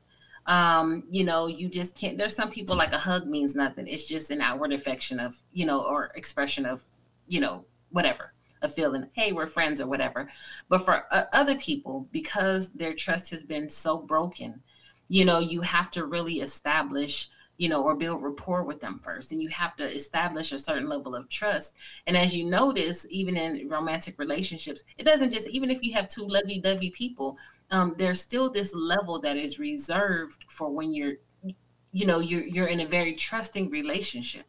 Um, you know, you just can't. There's some people like a hug means nothing. It's just an outward affection of, you know, or expression of, you know, whatever a feeling, hey, we're friends or whatever. But for uh, other people, because their trust has been so broken, you know, you have to really establish, you know, or build rapport with them first. And you have to establish a certain level of trust. And as you notice, even in romantic relationships, it doesn't just, even if you have two lovey dovey people, um, there's still this level that is reserved for when you're, you know, you're, you're in a very trusting relationship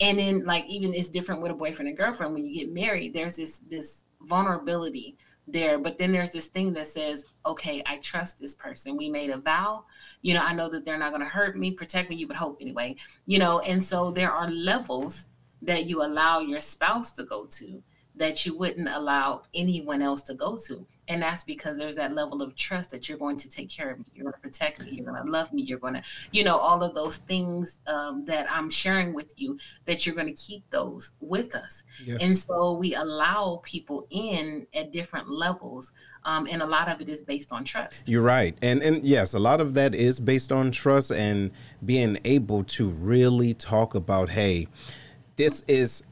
and then like even it's different with a boyfriend and girlfriend. When you get married there's this this vulnerability there. But then there's this thing that says okay i trust this person. We made a vow. You know i know that they're not going to hurt me protect me you would hope anyway. You know and so there are levels that you allow your spouse to go to that you wouldn't allow anyone else to go to and that's because there's that level of trust that you're going to take care of me. You're going to protect me. You're going to love me. You're going to you know all of those things um, that i'm sharing with you that you're going to keep those with us. Yes. and so we allow people in at different levels um, and a lot of it is based on trust. You're right. And and yes a lot of that is based on trust and being able to really talk about hey this is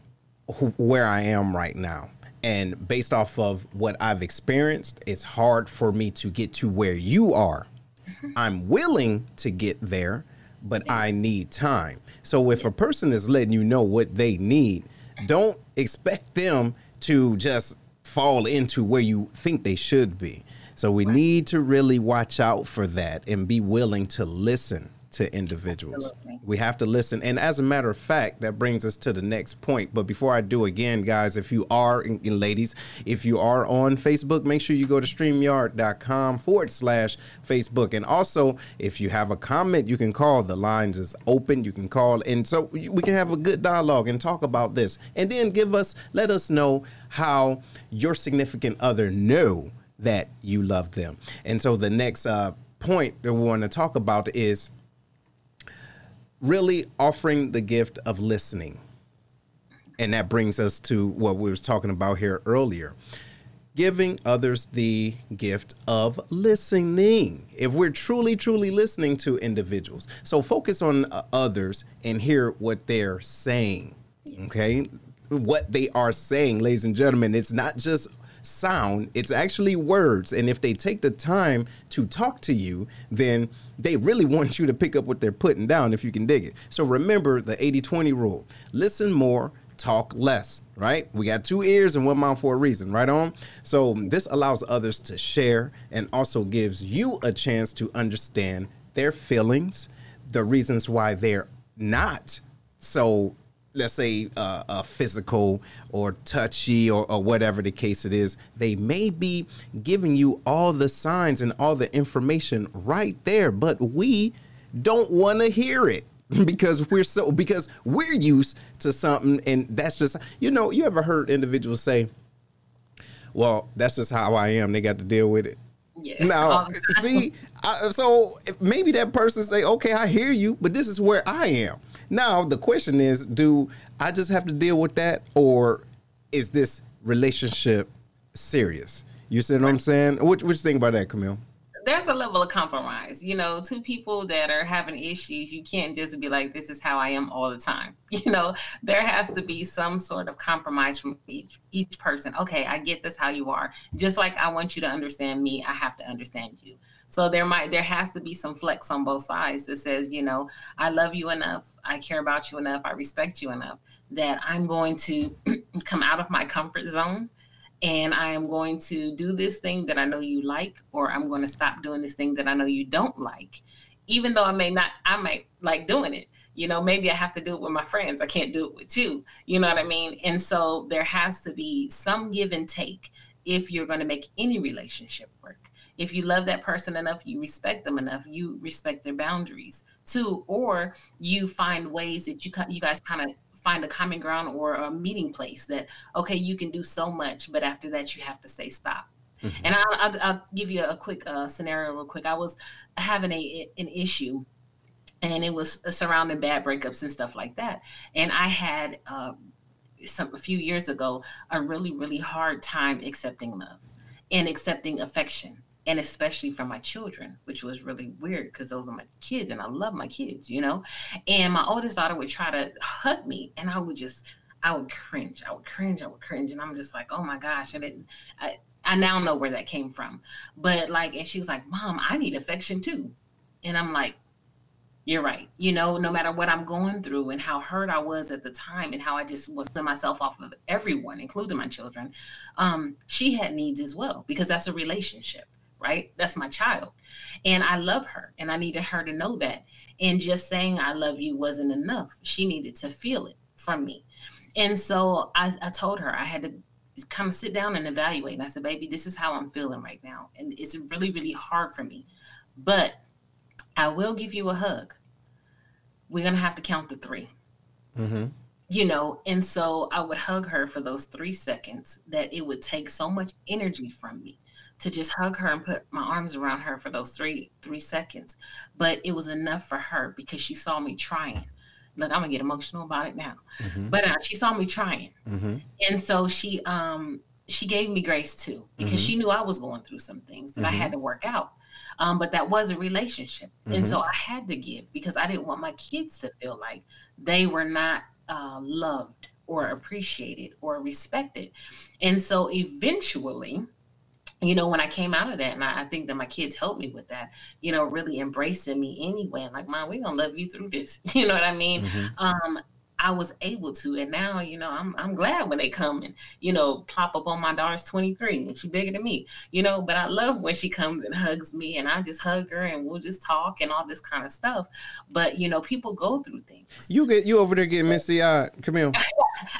where i am right now and based off of what I've experienced, it's hard for me to get to where you are. I'm willing to get there, but I need time. So if a person is letting you know what they need, don't expect them to just fall into where you think they should be. So we need to really watch out for that and be willing to listen to individuals. Absolutely. We have to listen. And as a matter of fact, that brings us to the next point. But before I do again, guys, if you are, and ladies, if you are on Facebook, make sure you go to streamyard.com forward slash Facebook. And also, if you have a comment, you can call. The lines is open. You can call. And so we can have a good dialogue and talk about this. And then give us, let us know how your significant other know that you love them. And so the next uh, point that we want to talk about is really offering the gift of listening. And that brings us to what we was talking about here earlier. Giving others the gift of listening. If we're truly, truly listening to individuals. So focus on uh, others and hear what they're saying. Okay? What they are saying, ladies and gentlemen. It's not just sound, it's actually words. And if they take the time to talk to you, then they really want you to pick up what they're putting down if you can dig it. So remember the 80 20 rule listen more, talk less, right? We got two ears and one mouth for a reason, right on? So this allows others to share and also gives you a chance to understand their feelings, the reasons why they're not so let's say uh, uh, physical or touchy or, or, whatever the case it is, they may be giving you all the signs and all the information right there, but we don't want to hear it because we're so because we're used to something and that's just you know you ever heard individuals say well that's just how i am they got to deal with it Yes. Now, see, I, so maybe that person say, "Okay, I hear you, but this is where I am." Now, the question is, do I just have to deal with that, or is this relationship serious? You see what I'm saying? What, what you think about that, Camille? There's a level of compromise. You know, two people that are having issues, you can't just be like, this is how I am all the time. You know, there has to be some sort of compromise from each each person. Okay, I get this how you are. Just like I want you to understand me, I have to understand you. So there might there has to be some flex on both sides that says, you know, I love you enough I care about you enough, I respect you enough that I'm going to come out of my comfort zone and I am going to do this thing that I know you like, or I'm going to stop doing this thing that I know you don't like, even though I may not, I might like doing it. You know, maybe I have to do it with my friends. I can't do it with you. You know what I mean? And so there has to be some give and take if you're going to make any relationship work if you love that person enough, you respect them enough, you respect their boundaries too, or you find ways that you you guys kind of find a common ground or a meeting place that okay, you can do so much, but after that you have to say stop. Mm-hmm. And I'll, I'll, I'll, give you a quick uh, scenario real quick. I was having a an issue, and it was surrounding bad breakups and stuff like that. And I had uh, some a few years ago a really really hard time accepting love and accepting affection and especially for my children, which was really weird because those are my kids and I love my kids, you know. And my oldest daughter would try to hug me, and I would just, I would cringe, I would cringe, I would cringe, and I'm just like, oh my gosh, I didn't. I, I now know where that came from, but like, and she was like, "Mom, I need affection too," and I'm like, "You're right." You know, no matter what I'm going through and how hurt I was at the time, and how I just was putting myself off of everyone, including my children, um, she had needs as well because that's a relationship right? That's my child. And I love her and I needed her to know that. And just saying I love you wasn't enough. She needed to feel it from me. And so I, I told her I had to kind of sit down and evaluate. And I said, baby, this is how I'm feeling right now. And it's really, really hard for me. But I will give you a hug. We're going to have to count the 3 mm-hmm. You know, and so I would hug her for those three seconds that it would take so much energy from me to just hug her and put my arms around her for those three three seconds. But it was enough for her because she saw me trying. Look, I'm gonna get emotional about it now. Mm-hmm. But uh, she saw me trying, mm-hmm. and so she um she gave me grace too because mm-hmm. she knew I was going through some things that I had mm-hmm. to work out. Um, but that was a relationship, and so mm-hmm. I had to give because I didn't want my kids to feel like they were not uh, loved or appreciated or respected. And so eventually, you know, when I came out of that, and I, I, think that my kids helped me with that, you know, really embracing me anyway. And like, mom, we're gonna love you through this. You know what I mean? Mm-hmm. Um, I was able to, and now you know I'm I'm glad when they come and you know plop up on my daughter's 23 and she's bigger than me, you know. But I love when she comes and hugs me, and I just hug her and we'll just talk and all this kind of stuff. But you know, people go through things. You get you over there getting misty eyed, Camille.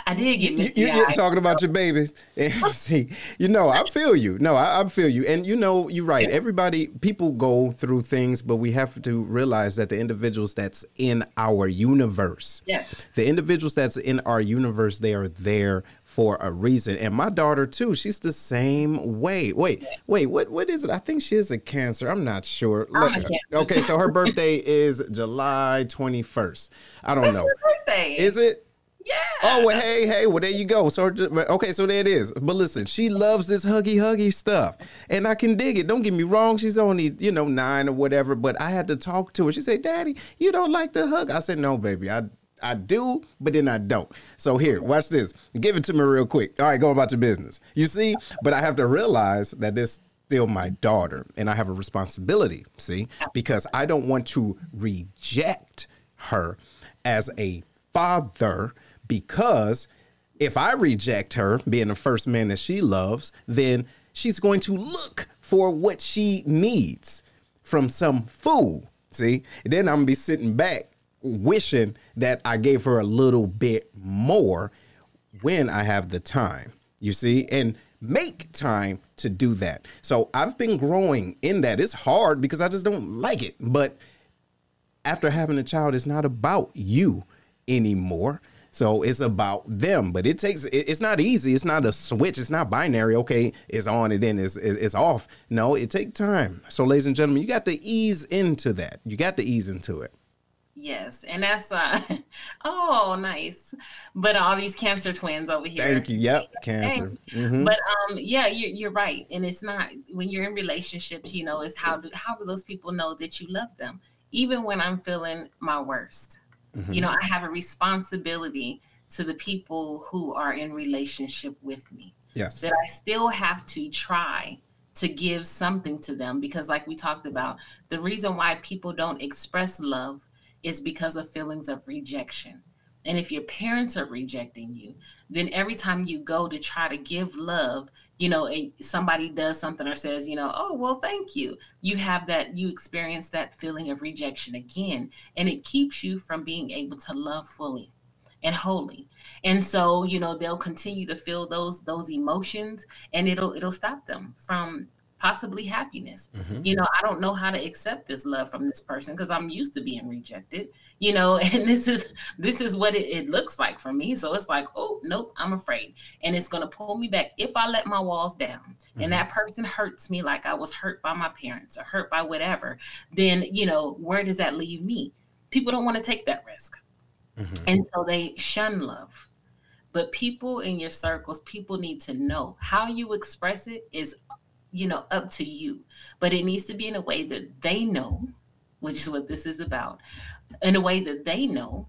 I did get misty you, you, talking about your babies. And see, you know, I feel you. No, I, I feel you. And you know, you're right. Everybody, people go through things, but we have to realize that the individuals that's in our universe, yes, the individuals that's in our universe, they are there for a reason. And my daughter too, she's the same way. Wait, wait, what what is it? I think she is a cancer. I'm not sure. I'm a Look, Cancer. okay, so her birthday is July 21st. I don't That's know. her birthday. Is it? Yeah. Oh, well, hey, hey, well, there you go. So, okay, so there it is. But listen, she loves this huggy, huggy stuff, and I can dig it. Don't get me wrong; she's only, you know, nine or whatever. But I had to talk to her. She said, "Daddy, you don't like the hug?" I said, "No, baby, I." I do, but then I don't. So here, watch this. Give it to me real quick. All right, go about your business. You see, but I have to realize that this still my daughter, and I have a responsibility. See, because I don't want to reject her as a father because if I reject her being the first man that she loves, then she's going to look for what she needs from some fool. See, then I'm gonna be sitting back wishing that I gave her a little bit more when I have the time, you see, and make time to do that. So I've been growing in that. It's hard because I just don't like it, but after having a child, it's not about you anymore. So it's about them, but it takes. it- It's not easy. It's not a switch. It's not binary. Okay, it's on and then it's it's off. No, it takes time. So, ladies and gentlemen, you got to ease into that. You got to ease into it. Yes, and that's uh oh nice. But all these cancer twins over here. Thank you. Yep, cancer. Mhm. But um yeah, you you're right. And it's not when you're in relationships, you know, it's how do how do those people know that you love them? Even when I'm feeling my worst. Mm-hmm. You know, I have a responsibility to the people who are in relationship with me. Yes. that I still have to try to give something to them because, like we talked about, the reason why people don't express love is because of feelings of rejection. And if your parents are rejecting you, then every time you go to try to give love, you know, somebody does something or says, you know, oh, well, thank you. You have that, you experience that feeling of rejection again. And it keeps you from being able to love fully and wholly and so you know they'll continue to feel those those emotions and it'll it'll stop them from possibly happiness. Mm-hmm. You know i don't know how to accept this love from this person because i'm used to being rejected you know and this is this is what it, it looks like for me. So it's like oh nope i'm afraid. And it's going to pull me back if i let my walls down and mm-hmm. that person hurts me like i was hurt by my parents or hurt by whatever then you know where does that leave me? People don't want to take that risk. Mm-hmm. And so they shun love. But people in your circles, people need to know how you express it is, you know, up to you. But it needs to be in a way that they know, which is what this is about, in a way that they know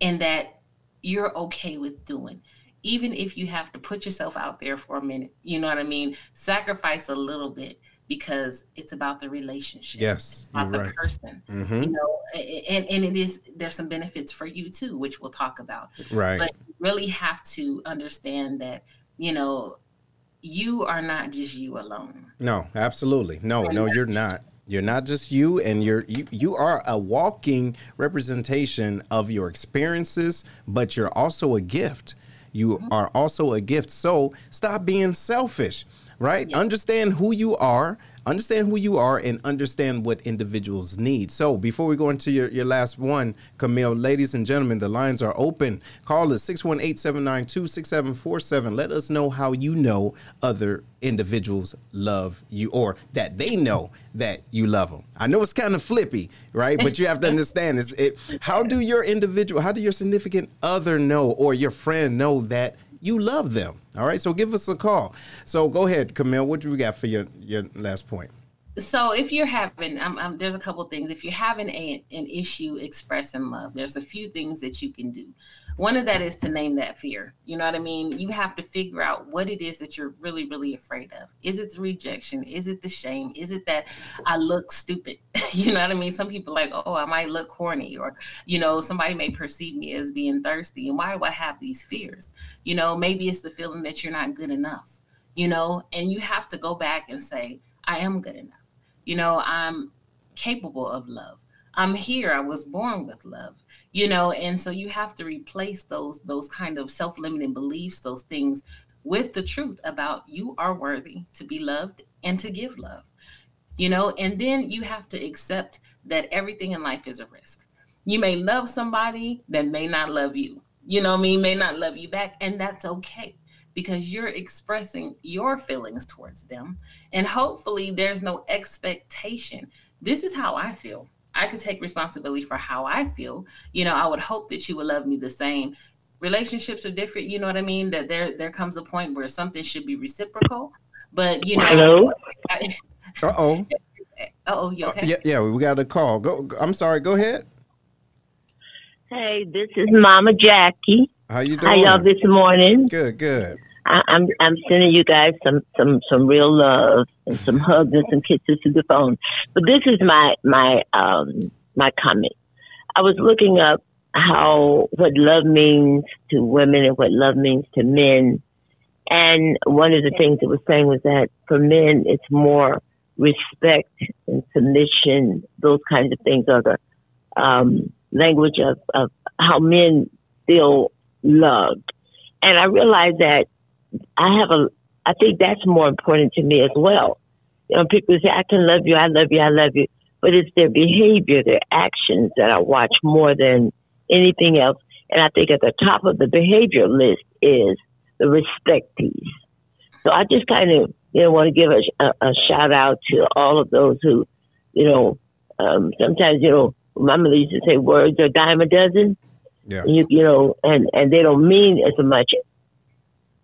and that you're okay with doing. Even if you have to put yourself out there for a minute, you know what I mean? Sacrifice a little bit because it's about the relationship Yes, about the right. person Mhm. you know and and it is there's some benefits for you too which we'll talk about Right. but you really have to understand that you know you are not just you alone No, absolutely. No, no, you're not. You're not just you, and you're you. You are a walking representation of your experiences, but you're also a gift. You mm-hmm. are also a gift. So stop being selfish, right? Understand who you are. Understand who you are and understand what individuals need. So before we go into your, your last one, Camille, ladies and gentlemen, the lines are open. Call us 618-792-6747. Let us know how you know other individuals love you or that they know that you love them. I know it's kind of flippy, right? But you have to understand is it how do your individual, how do your significant other know or your friend know that you love them? All right, so give us a call. So go ahead, Camille. What do we got for your your last point? so if you're having um, um, there's a couple things if you're having a, an issue expressing love there's a few things that you can do one of that is to name that fear you know what i mean? You have to figure out what it is that you're really really afraid of. Is it the rejection? Is it the shame? Is it that i look stupid? You know what i mean? Some people like oh i might look corny or you know somebody may perceive me as being thirsty and why do i have these fears? You know maybe it's the feeling that you're not good enough you know? And you have to go back and say i am good enough. You know i'm capable of love. I'm here. I was born with love you know and so you have to replace those those kind of self-limiting beliefs those things with the truth about you are worthy to be loved and to give love you know and then you have to accept that everything in life is a risk you may love somebody that may not love you you know I mean, may not love you back, and that's okay because you're expressing your feelings towards them. And hopefully, there's no expectation. This is how I feel. I could take responsibility for how I feel. You know, I would hope that you would love me the same. Relationships are different, you know what I mean? That there there comes a point where something should be reciprocal. But you know, hello. Uh oh. oh, you okay? Yeah, yeah, we got a call. Go. I'm sorry. Go ahead. Hey, this is Mama Jackie. How you doing? How doing? y'all this morning? Good. Good. I, I'm I'm sending you guys some some some real love and some hugs and some kisses to the phone. But this is my my um my comment. I was looking up how what love means to women and what love means to men. And one of the things it was saying was that for men it's more respect and submission, those kinds of things are the um, language of, of how men feel loved. And I realized that I have a, I think that's more important to me as well. You know, people say, I can love you, I love you, I love you. But it's their behavior, their actions that I watch more than anything else. And I think at the top of the behavior list is the respect piece. So I just kind of, you know, want to give a, a, a shout out to all of those who, you know, um, sometimes, you know, my mother used to say words are a dime a dozen. Yeah. You, you know, and, and they don't mean as much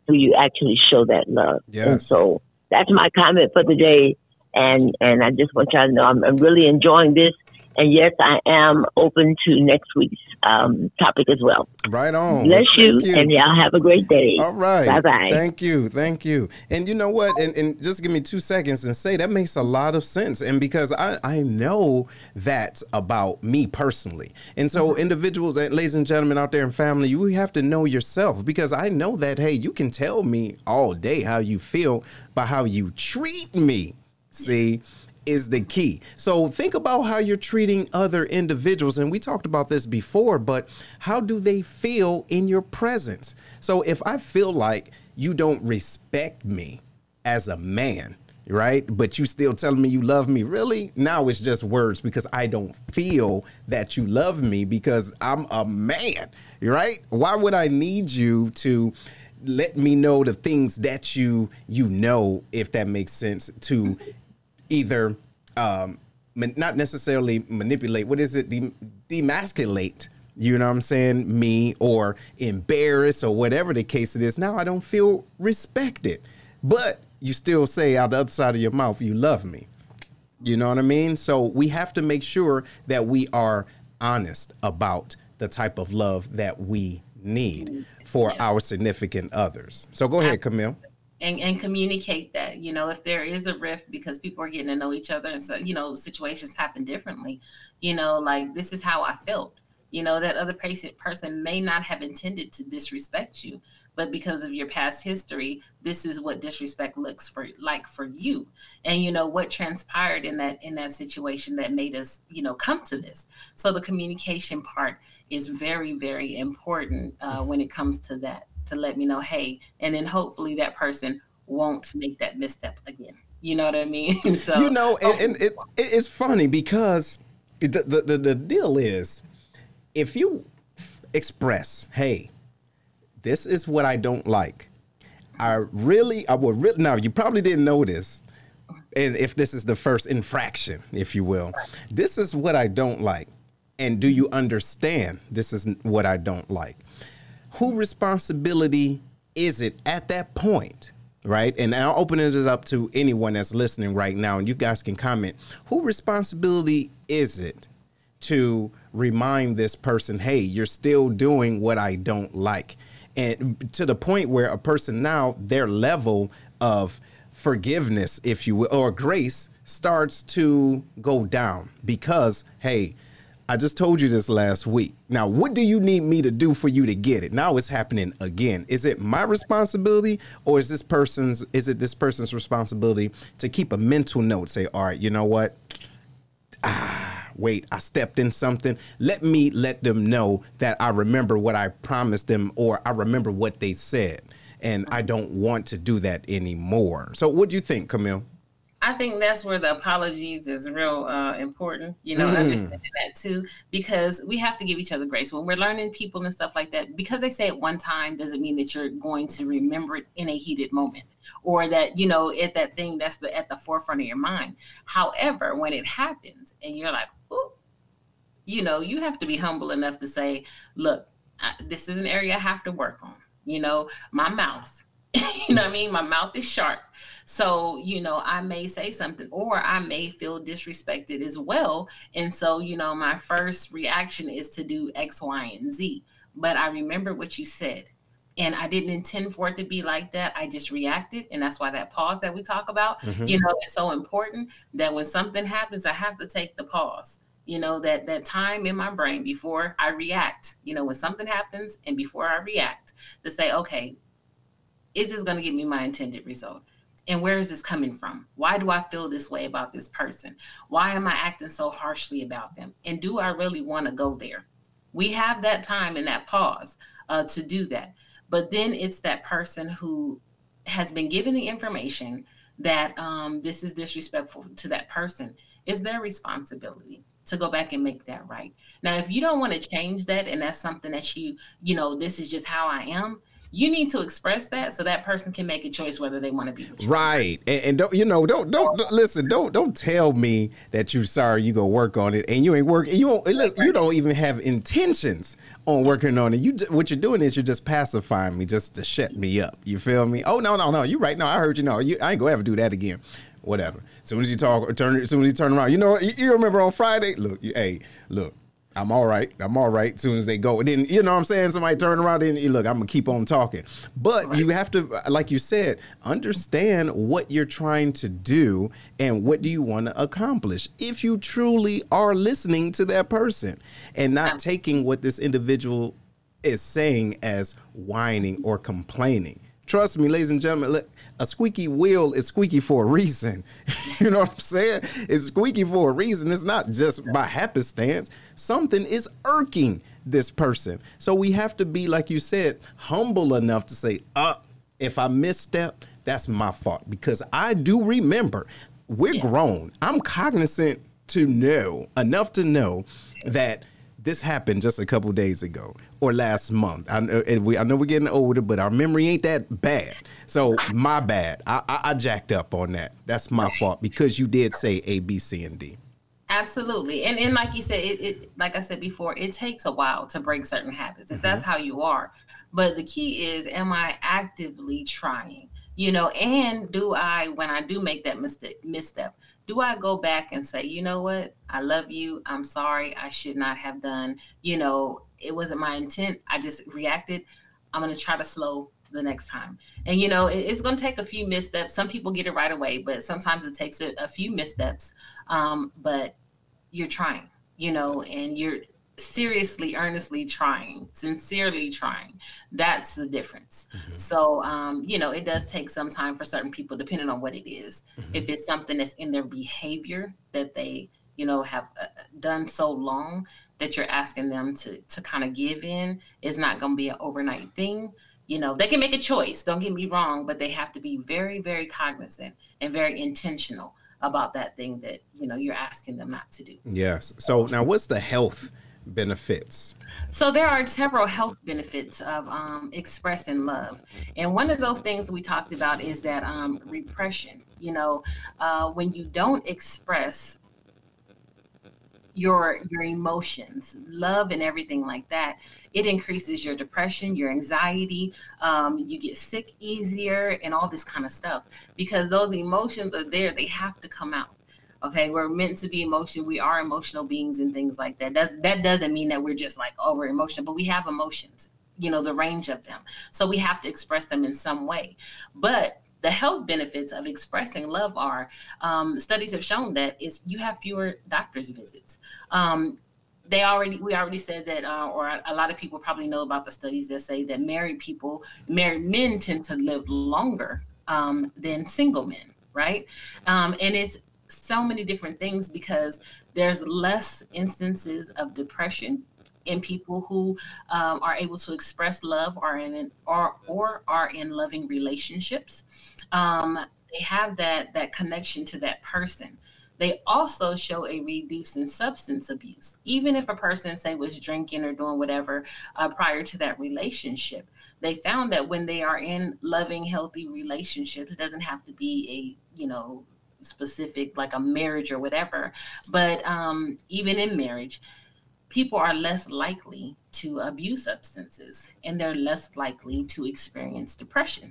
do you actually show that love. And Yes. so that's my comment for the day. And, and I just want y'all to know I'm, I'm really enjoying this. And yes, I am open to next week's um, topic as well. Right on. Bless Well, you, thank and y'all have a great day. All right. Bye bye. Thank you. Thank you. And you know what? And, and just give me two seconds and say that makes a lot of sense. And because I, I know that about me personally. And so, Mm-hmm. individuals, and ladies and gentlemen out there in family, you have to know yourself because I know that, hey, you can tell me all day how you feel, but how you treat me, see, is the key. So think about how you're treating other individuals. And we talked about this before, but how do they feel in your presence? So if I feel like you don't respect me as a man, right? But you still telling me you love me, really? Now it's just words because I don't feel that you love me because I'm a man, right? Why would I need you to let me know the things that you you know if that makes sense to either um man, not necessarily manipulate what is it? Dem- demasculate you know what i'm saying me or embarrass or whatever the case it is. Now i don't feel respected but you still say out the other side of your mouth you love me. You know what i mean? So we have to make sure that we are honest about the type of love that we need for our significant others. So go ahead camille and, and communicate that you know if there is a rift because people are getting to know each other and so you know situations happen differently you know like this is how i felt. You know that other person person may not have intended to disrespect you but because of your past history this is what disrespect looks for like for you. And you know what transpired in that in that situation that made us you know come to this. So the communication part is very very important uh, when it comes to that to let me know hey and then hopefully that person won't make that misstep again you know what i mean so you know, and, and it's it's funny because the, the the the deal is, if you f- express, hey, this is what I don't like, I really, I would really now. You probably didn't know this, and if this is the first infraction, if you will, this is what I don't like, and do you understand? This is what I don't like who responsibility is it at that point right? And i'll open it up to anyone that's listening right now and you guys can comment. Who responsibility is it to remind this person hey you're still doing what i don't like? And to the point where a person now their level of forgiveness if you will or grace starts to go down because hey I just told you this last week. Now, what do you need me to do for you to get it? Now it's happening again. Is it my responsibility or is this person's is it this person's responsibility to keep a mental note say, "All right, you know what? Ah, wait, I stepped in something. Let me let them know that I remember what I promised them or I remember what they said and I don't want to do that anymore." So, what do you think, Camille? I think that's where the apologies is real uh, important, you know, mm. understanding that too, because we have to give each other grace when we're learning people and stuff like that. Because they say it one time doesn't mean that you're going to remember it in a heated moment or that, you know, at that thing that's the, at the forefront of your mind. However, when it happens and you're like, oh, you know, you have to be humble enough to say, look, I, this is an area I have to work on. You know, my mouth, you know what I mean? My mouth is sharp. So, you know, I may say something or I may feel disrespected as well. And so, you know, my first reaction is to do X, Y, and Z. But I remember what you said. And I didn't intend for it to be like that. I just reacted. And that's why that pause that we talk about, mm-hmm. you know, is so important that when something happens, I have to take the pause you know that that time in my brain before i react you know when something happens and before i react to say okay is this going to give me my intended result? And where is this coming from? Why do I feel this way about this person? Why am I acting so harshly about them? And do I really want to go there? We have that time and that pause uh, to do that. But then it's that person who has been given the information that um, this is disrespectful to that person. It's their responsibility to go back and make that right. Now, if you don't want to change that and that's something that you, you know, this is just how I am, you need to express that so that person can make a choice whether they want to be right and, and, don't you know don't, don't, don't listen don't don't tell me that you're sorry you go work on it and you ain't working you don't you don't even have intentions on working on it. You what you're doing is you're just pacifying me just to shut me up you feel me? Oh no no no you right no i heard you know you i ain't gonna ever do that again whatever. As soon as you talk turn as soon as you turn around you know you, you remember on friday? Look you, hey look I'm all right. I'm all right. As soon as they go, and then you know what I'm saying. Somebody turn around and you look. I'm gonna keep on talking. But right. you have to, like you said, understand what you're trying to do and what do you want to accomplish. If you truly are listening to that person and not taking what this individual is saying as whining or complaining. Trust me, ladies and gentlemen. Look, a squeaky wheel is squeaky for a reason. you know what I'm saying? It's squeaky for a reason. It's not just by happenstance. Something is irking this person. So we have to be, like you said, humble enough to say, uh, if I misstep, that's my fault. Because I do remember we're yeah. grown. I'm cognizant to know enough to know that this happened just a couple days ago or last month. I know, we, I know we're getting older, but our memory ain't that bad. So my bad. I, I, I jacked up on that. That's my fault because you did say A, B, C, and D. Absolutely, and and like you said, it, it like I said before, it takes a while to break certain habits. If mm-hmm. that's how you are, but the key is, am I actively trying? You know, and do I, when I do make that mistake, misstep, do I go back and say, you know what? I love you. I'm sorry. I should not have done, you know, it wasn't my intent. I just reacted. I'm going to try to slow the next time. And, you know, it, it's going to take a few missteps. Some people get it right away, but sometimes it takes a, a few missteps. Um, but you're trying, you know, and you're, seriously, earnestly trying, sincerely trying. That's the difference. Mm-hmm. So, um, you know, it does take some time for certain people, depending on what it is. Mm-hmm. If it's something that's in their behavior that they, you know, have uh, done so long that you're asking them to to kind of give in, is not going to be an overnight thing. You know, they can make a choice. Don't get me wrong, but they have to be very, very cognizant and very intentional about that thing that you know you're asking them not to do. Yes. So now, what's the health? benefits? So there are several health benefits of um, expressing love, and one of those things we talked about is that um, repression. You know, uh, when you don't express your your emotions, love, and everything like that, it increases your depression, your anxiety. Um, you get sick easier, and all this kind of stuff because those emotions are there. They have to come out. Okay, we're meant to be emotional. We are emotional beings and things like that. That that doesn't mean that we're just like over emotional, but we have emotions. You know the range of them, so we have to express them in some way. But the health benefits of expressing love are um, studies have shown that is you have fewer doctor's visits. Um, they already we already said that uh, or a lot of people probably know about the studies that say that married people married men tend to live longer um, than single men right um, and it's so many different things because there's less instances of depression in people who um, are able to express love or in or or are in loving relationships. Um, they have that that connection to that person. They also show a reduce in substance abuse, even if a person say was drinking or doing whatever uh, prior to that relationship. They found that when they are in loving, healthy relationships, it doesn't have to be a you know specific like a marriage or whatever, but um, even in marriage, people are less likely to abuse substances and they're less likely to experience depression.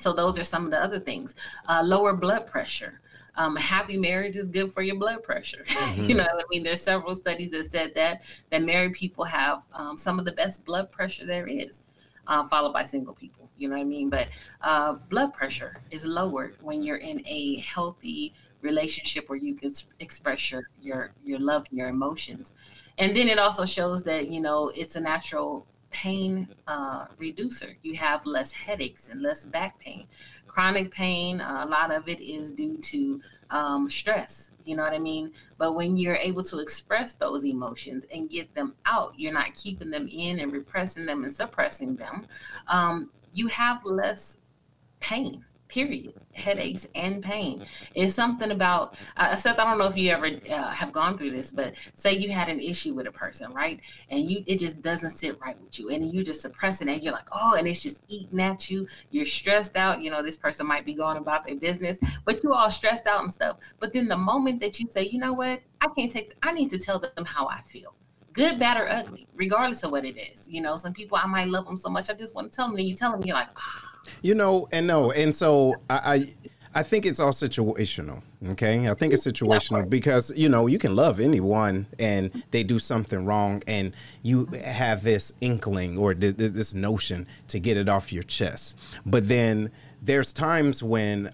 So those are some of the other things. Uh, lower blood pressure. Um, happy marriage is good for your blood pressure. Mm-hmm. you know, I mean, there's several studies that said that that married people have um, some of the best blood pressure there is, uh, followed by single people. You know what I mean? But uh, blood pressure is lowered when you're in a healthy relationship where you can express your your your love and your emotions. And then it also shows that you know it's a natural pain uh, reducer. You have less headaches and less back pain. Chronic pain, uh, a lot of it is due to um, stress. You know what I mean? But when you're able to express those emotions and get them out, you're not keeping them in and repressing them and suppressing them. Um, you have less pain period. Headaches and pain. It's something about uh, seth i don't know if you ever uh, have gone through this but say you had an issue with a person right? And you it just doesn't sit right with you. And you just suppress it and you're like oh and it's just eating at you. You're stressed out. You know this person might be going about their business but you're all stressed out and stuff. But then the moment that you say you know what? I can't take i need to tell them how i feel. Good, bad, or ugly, regardless of what it is. You know, some people I might love them so much, I just want to tell them, and you tell them, you're like, ah. You know, and no, and so I, I I think it's all situational. Okay. I think it's situational because, you know, you can love anyone and they do something wrong and you have this inkling or this notion to get it off your chest. But then there's times when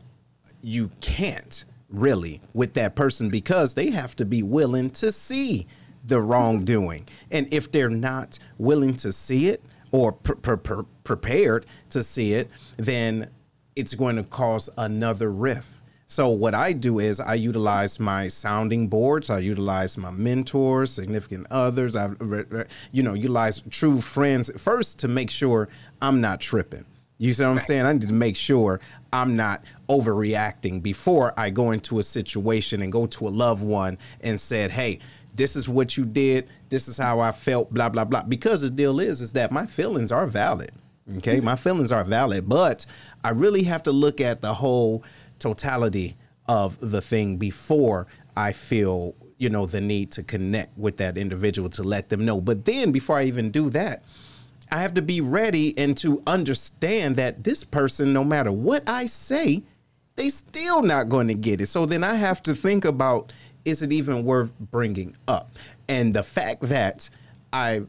you can't really with that person because they have to be willing to see the wrongdoing. And if they're not willing to see it or pre- pre- prepared to see it, then it's going to cause another rift. So what I do is I utilize my sounding boards. I utilize my mentors, significant others. I, you know, utilize true friends first to make sure I'm not tripping. You see what I'm saying? I need to make sure I'm not overreacting before I go into a situation and go to a loved one and said, "Hey, this is what you did. This is how I felt, blah, blah, blah. Because the deal is, is that my feelings are valid. Okay. my feelings are valid, but I really have to look at the whole totality of the thing before I feel, you know, the need to connect with that individual to let them know. But then before I even do that, I have to be ready and to understand that this person, no matter what I say, they still not going to get it. So then I have to think about is it even worth bringing up? And the fact that I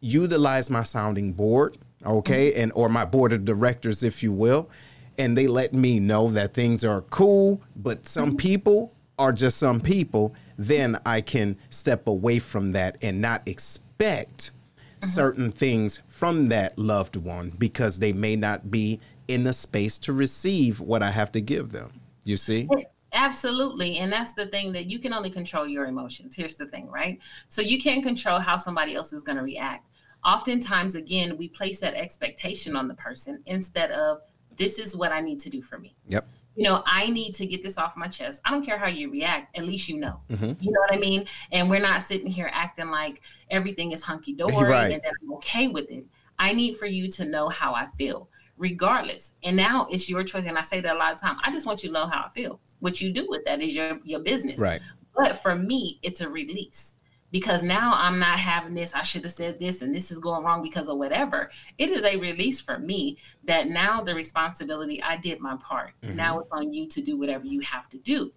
utilize my sounding board, okay, mm-hmm. and or my board of directors, if you will, and they let me know that things are cool, but some mm-hmm. people are just some people, then I can step away from that and not expect mm-hmm. certain things from that loved one because they may not be in a space to receive what I have to give them. You see? Absolutely. And that's the thing that you can only control your emotions. Here's the thing, right? So you can't control how somebody else is going to react. Oftentimes, again, we place that expectation on the person instead of this is what I need to do for me. Yep. You know, I need to get this off my chest. I don't care how you react, at least you know. Mm-hmm. You know what I mean? And we're not sitting here acting like everything is hunky dory right. and that I'm okay with it. I need for you to know how I feel regardless. And now it's your choice. And I say that a lot of time. I just want you to know how I feel. What you do with that is your your business. Right. But for me, it's a release because now I'm not having this. I should have said this, and this is going wrong because of whatever. It is a release for me that now the responsibility I did my part. Mm-hmm. Now it's on you to do whatever you have to do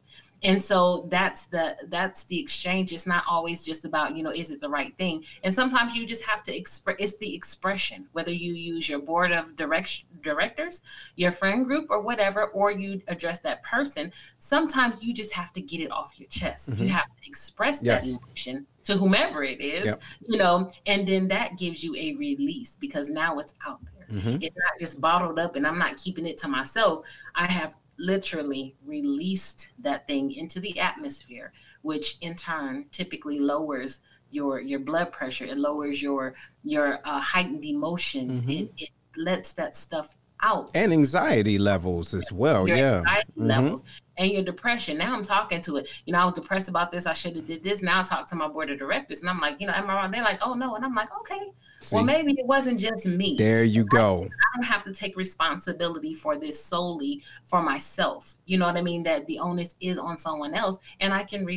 and so that's the that's the exchange it's not always just about you know is it the right thing and sometimes you just have to express it's the expression whether you use your board of direct directors your friend group or whatever or you address that person sometimes you just have to get it off your chest mm-hmm. you have to express yes. that emotion to whomever it is yep. you know and then that gives you a release because now it's out there mm-hmm. it's not just bottled up and i'm not keeping it to myself i have literally released that thing into the atmosphere, which in turn typically lowers your your blood pressure. It lowers your your uh, heightened emotions. Mm-hmm. It, it lets that stuff out. And anxiety levels as well. Your yeah. anxiety Mhm. levels and your depression. Now I'm talking to it. You know, I was depressed about this. I should have did this. Now I talk to my board of directors, and I'm like, you know, am I wrong? They're like, oh no, and I'm like, okay. See, Well, maybe it wasn't just me. there you go. I don't have to take responsibility for this solely for myself. You know what I mean? That the onus is on someone else, and I can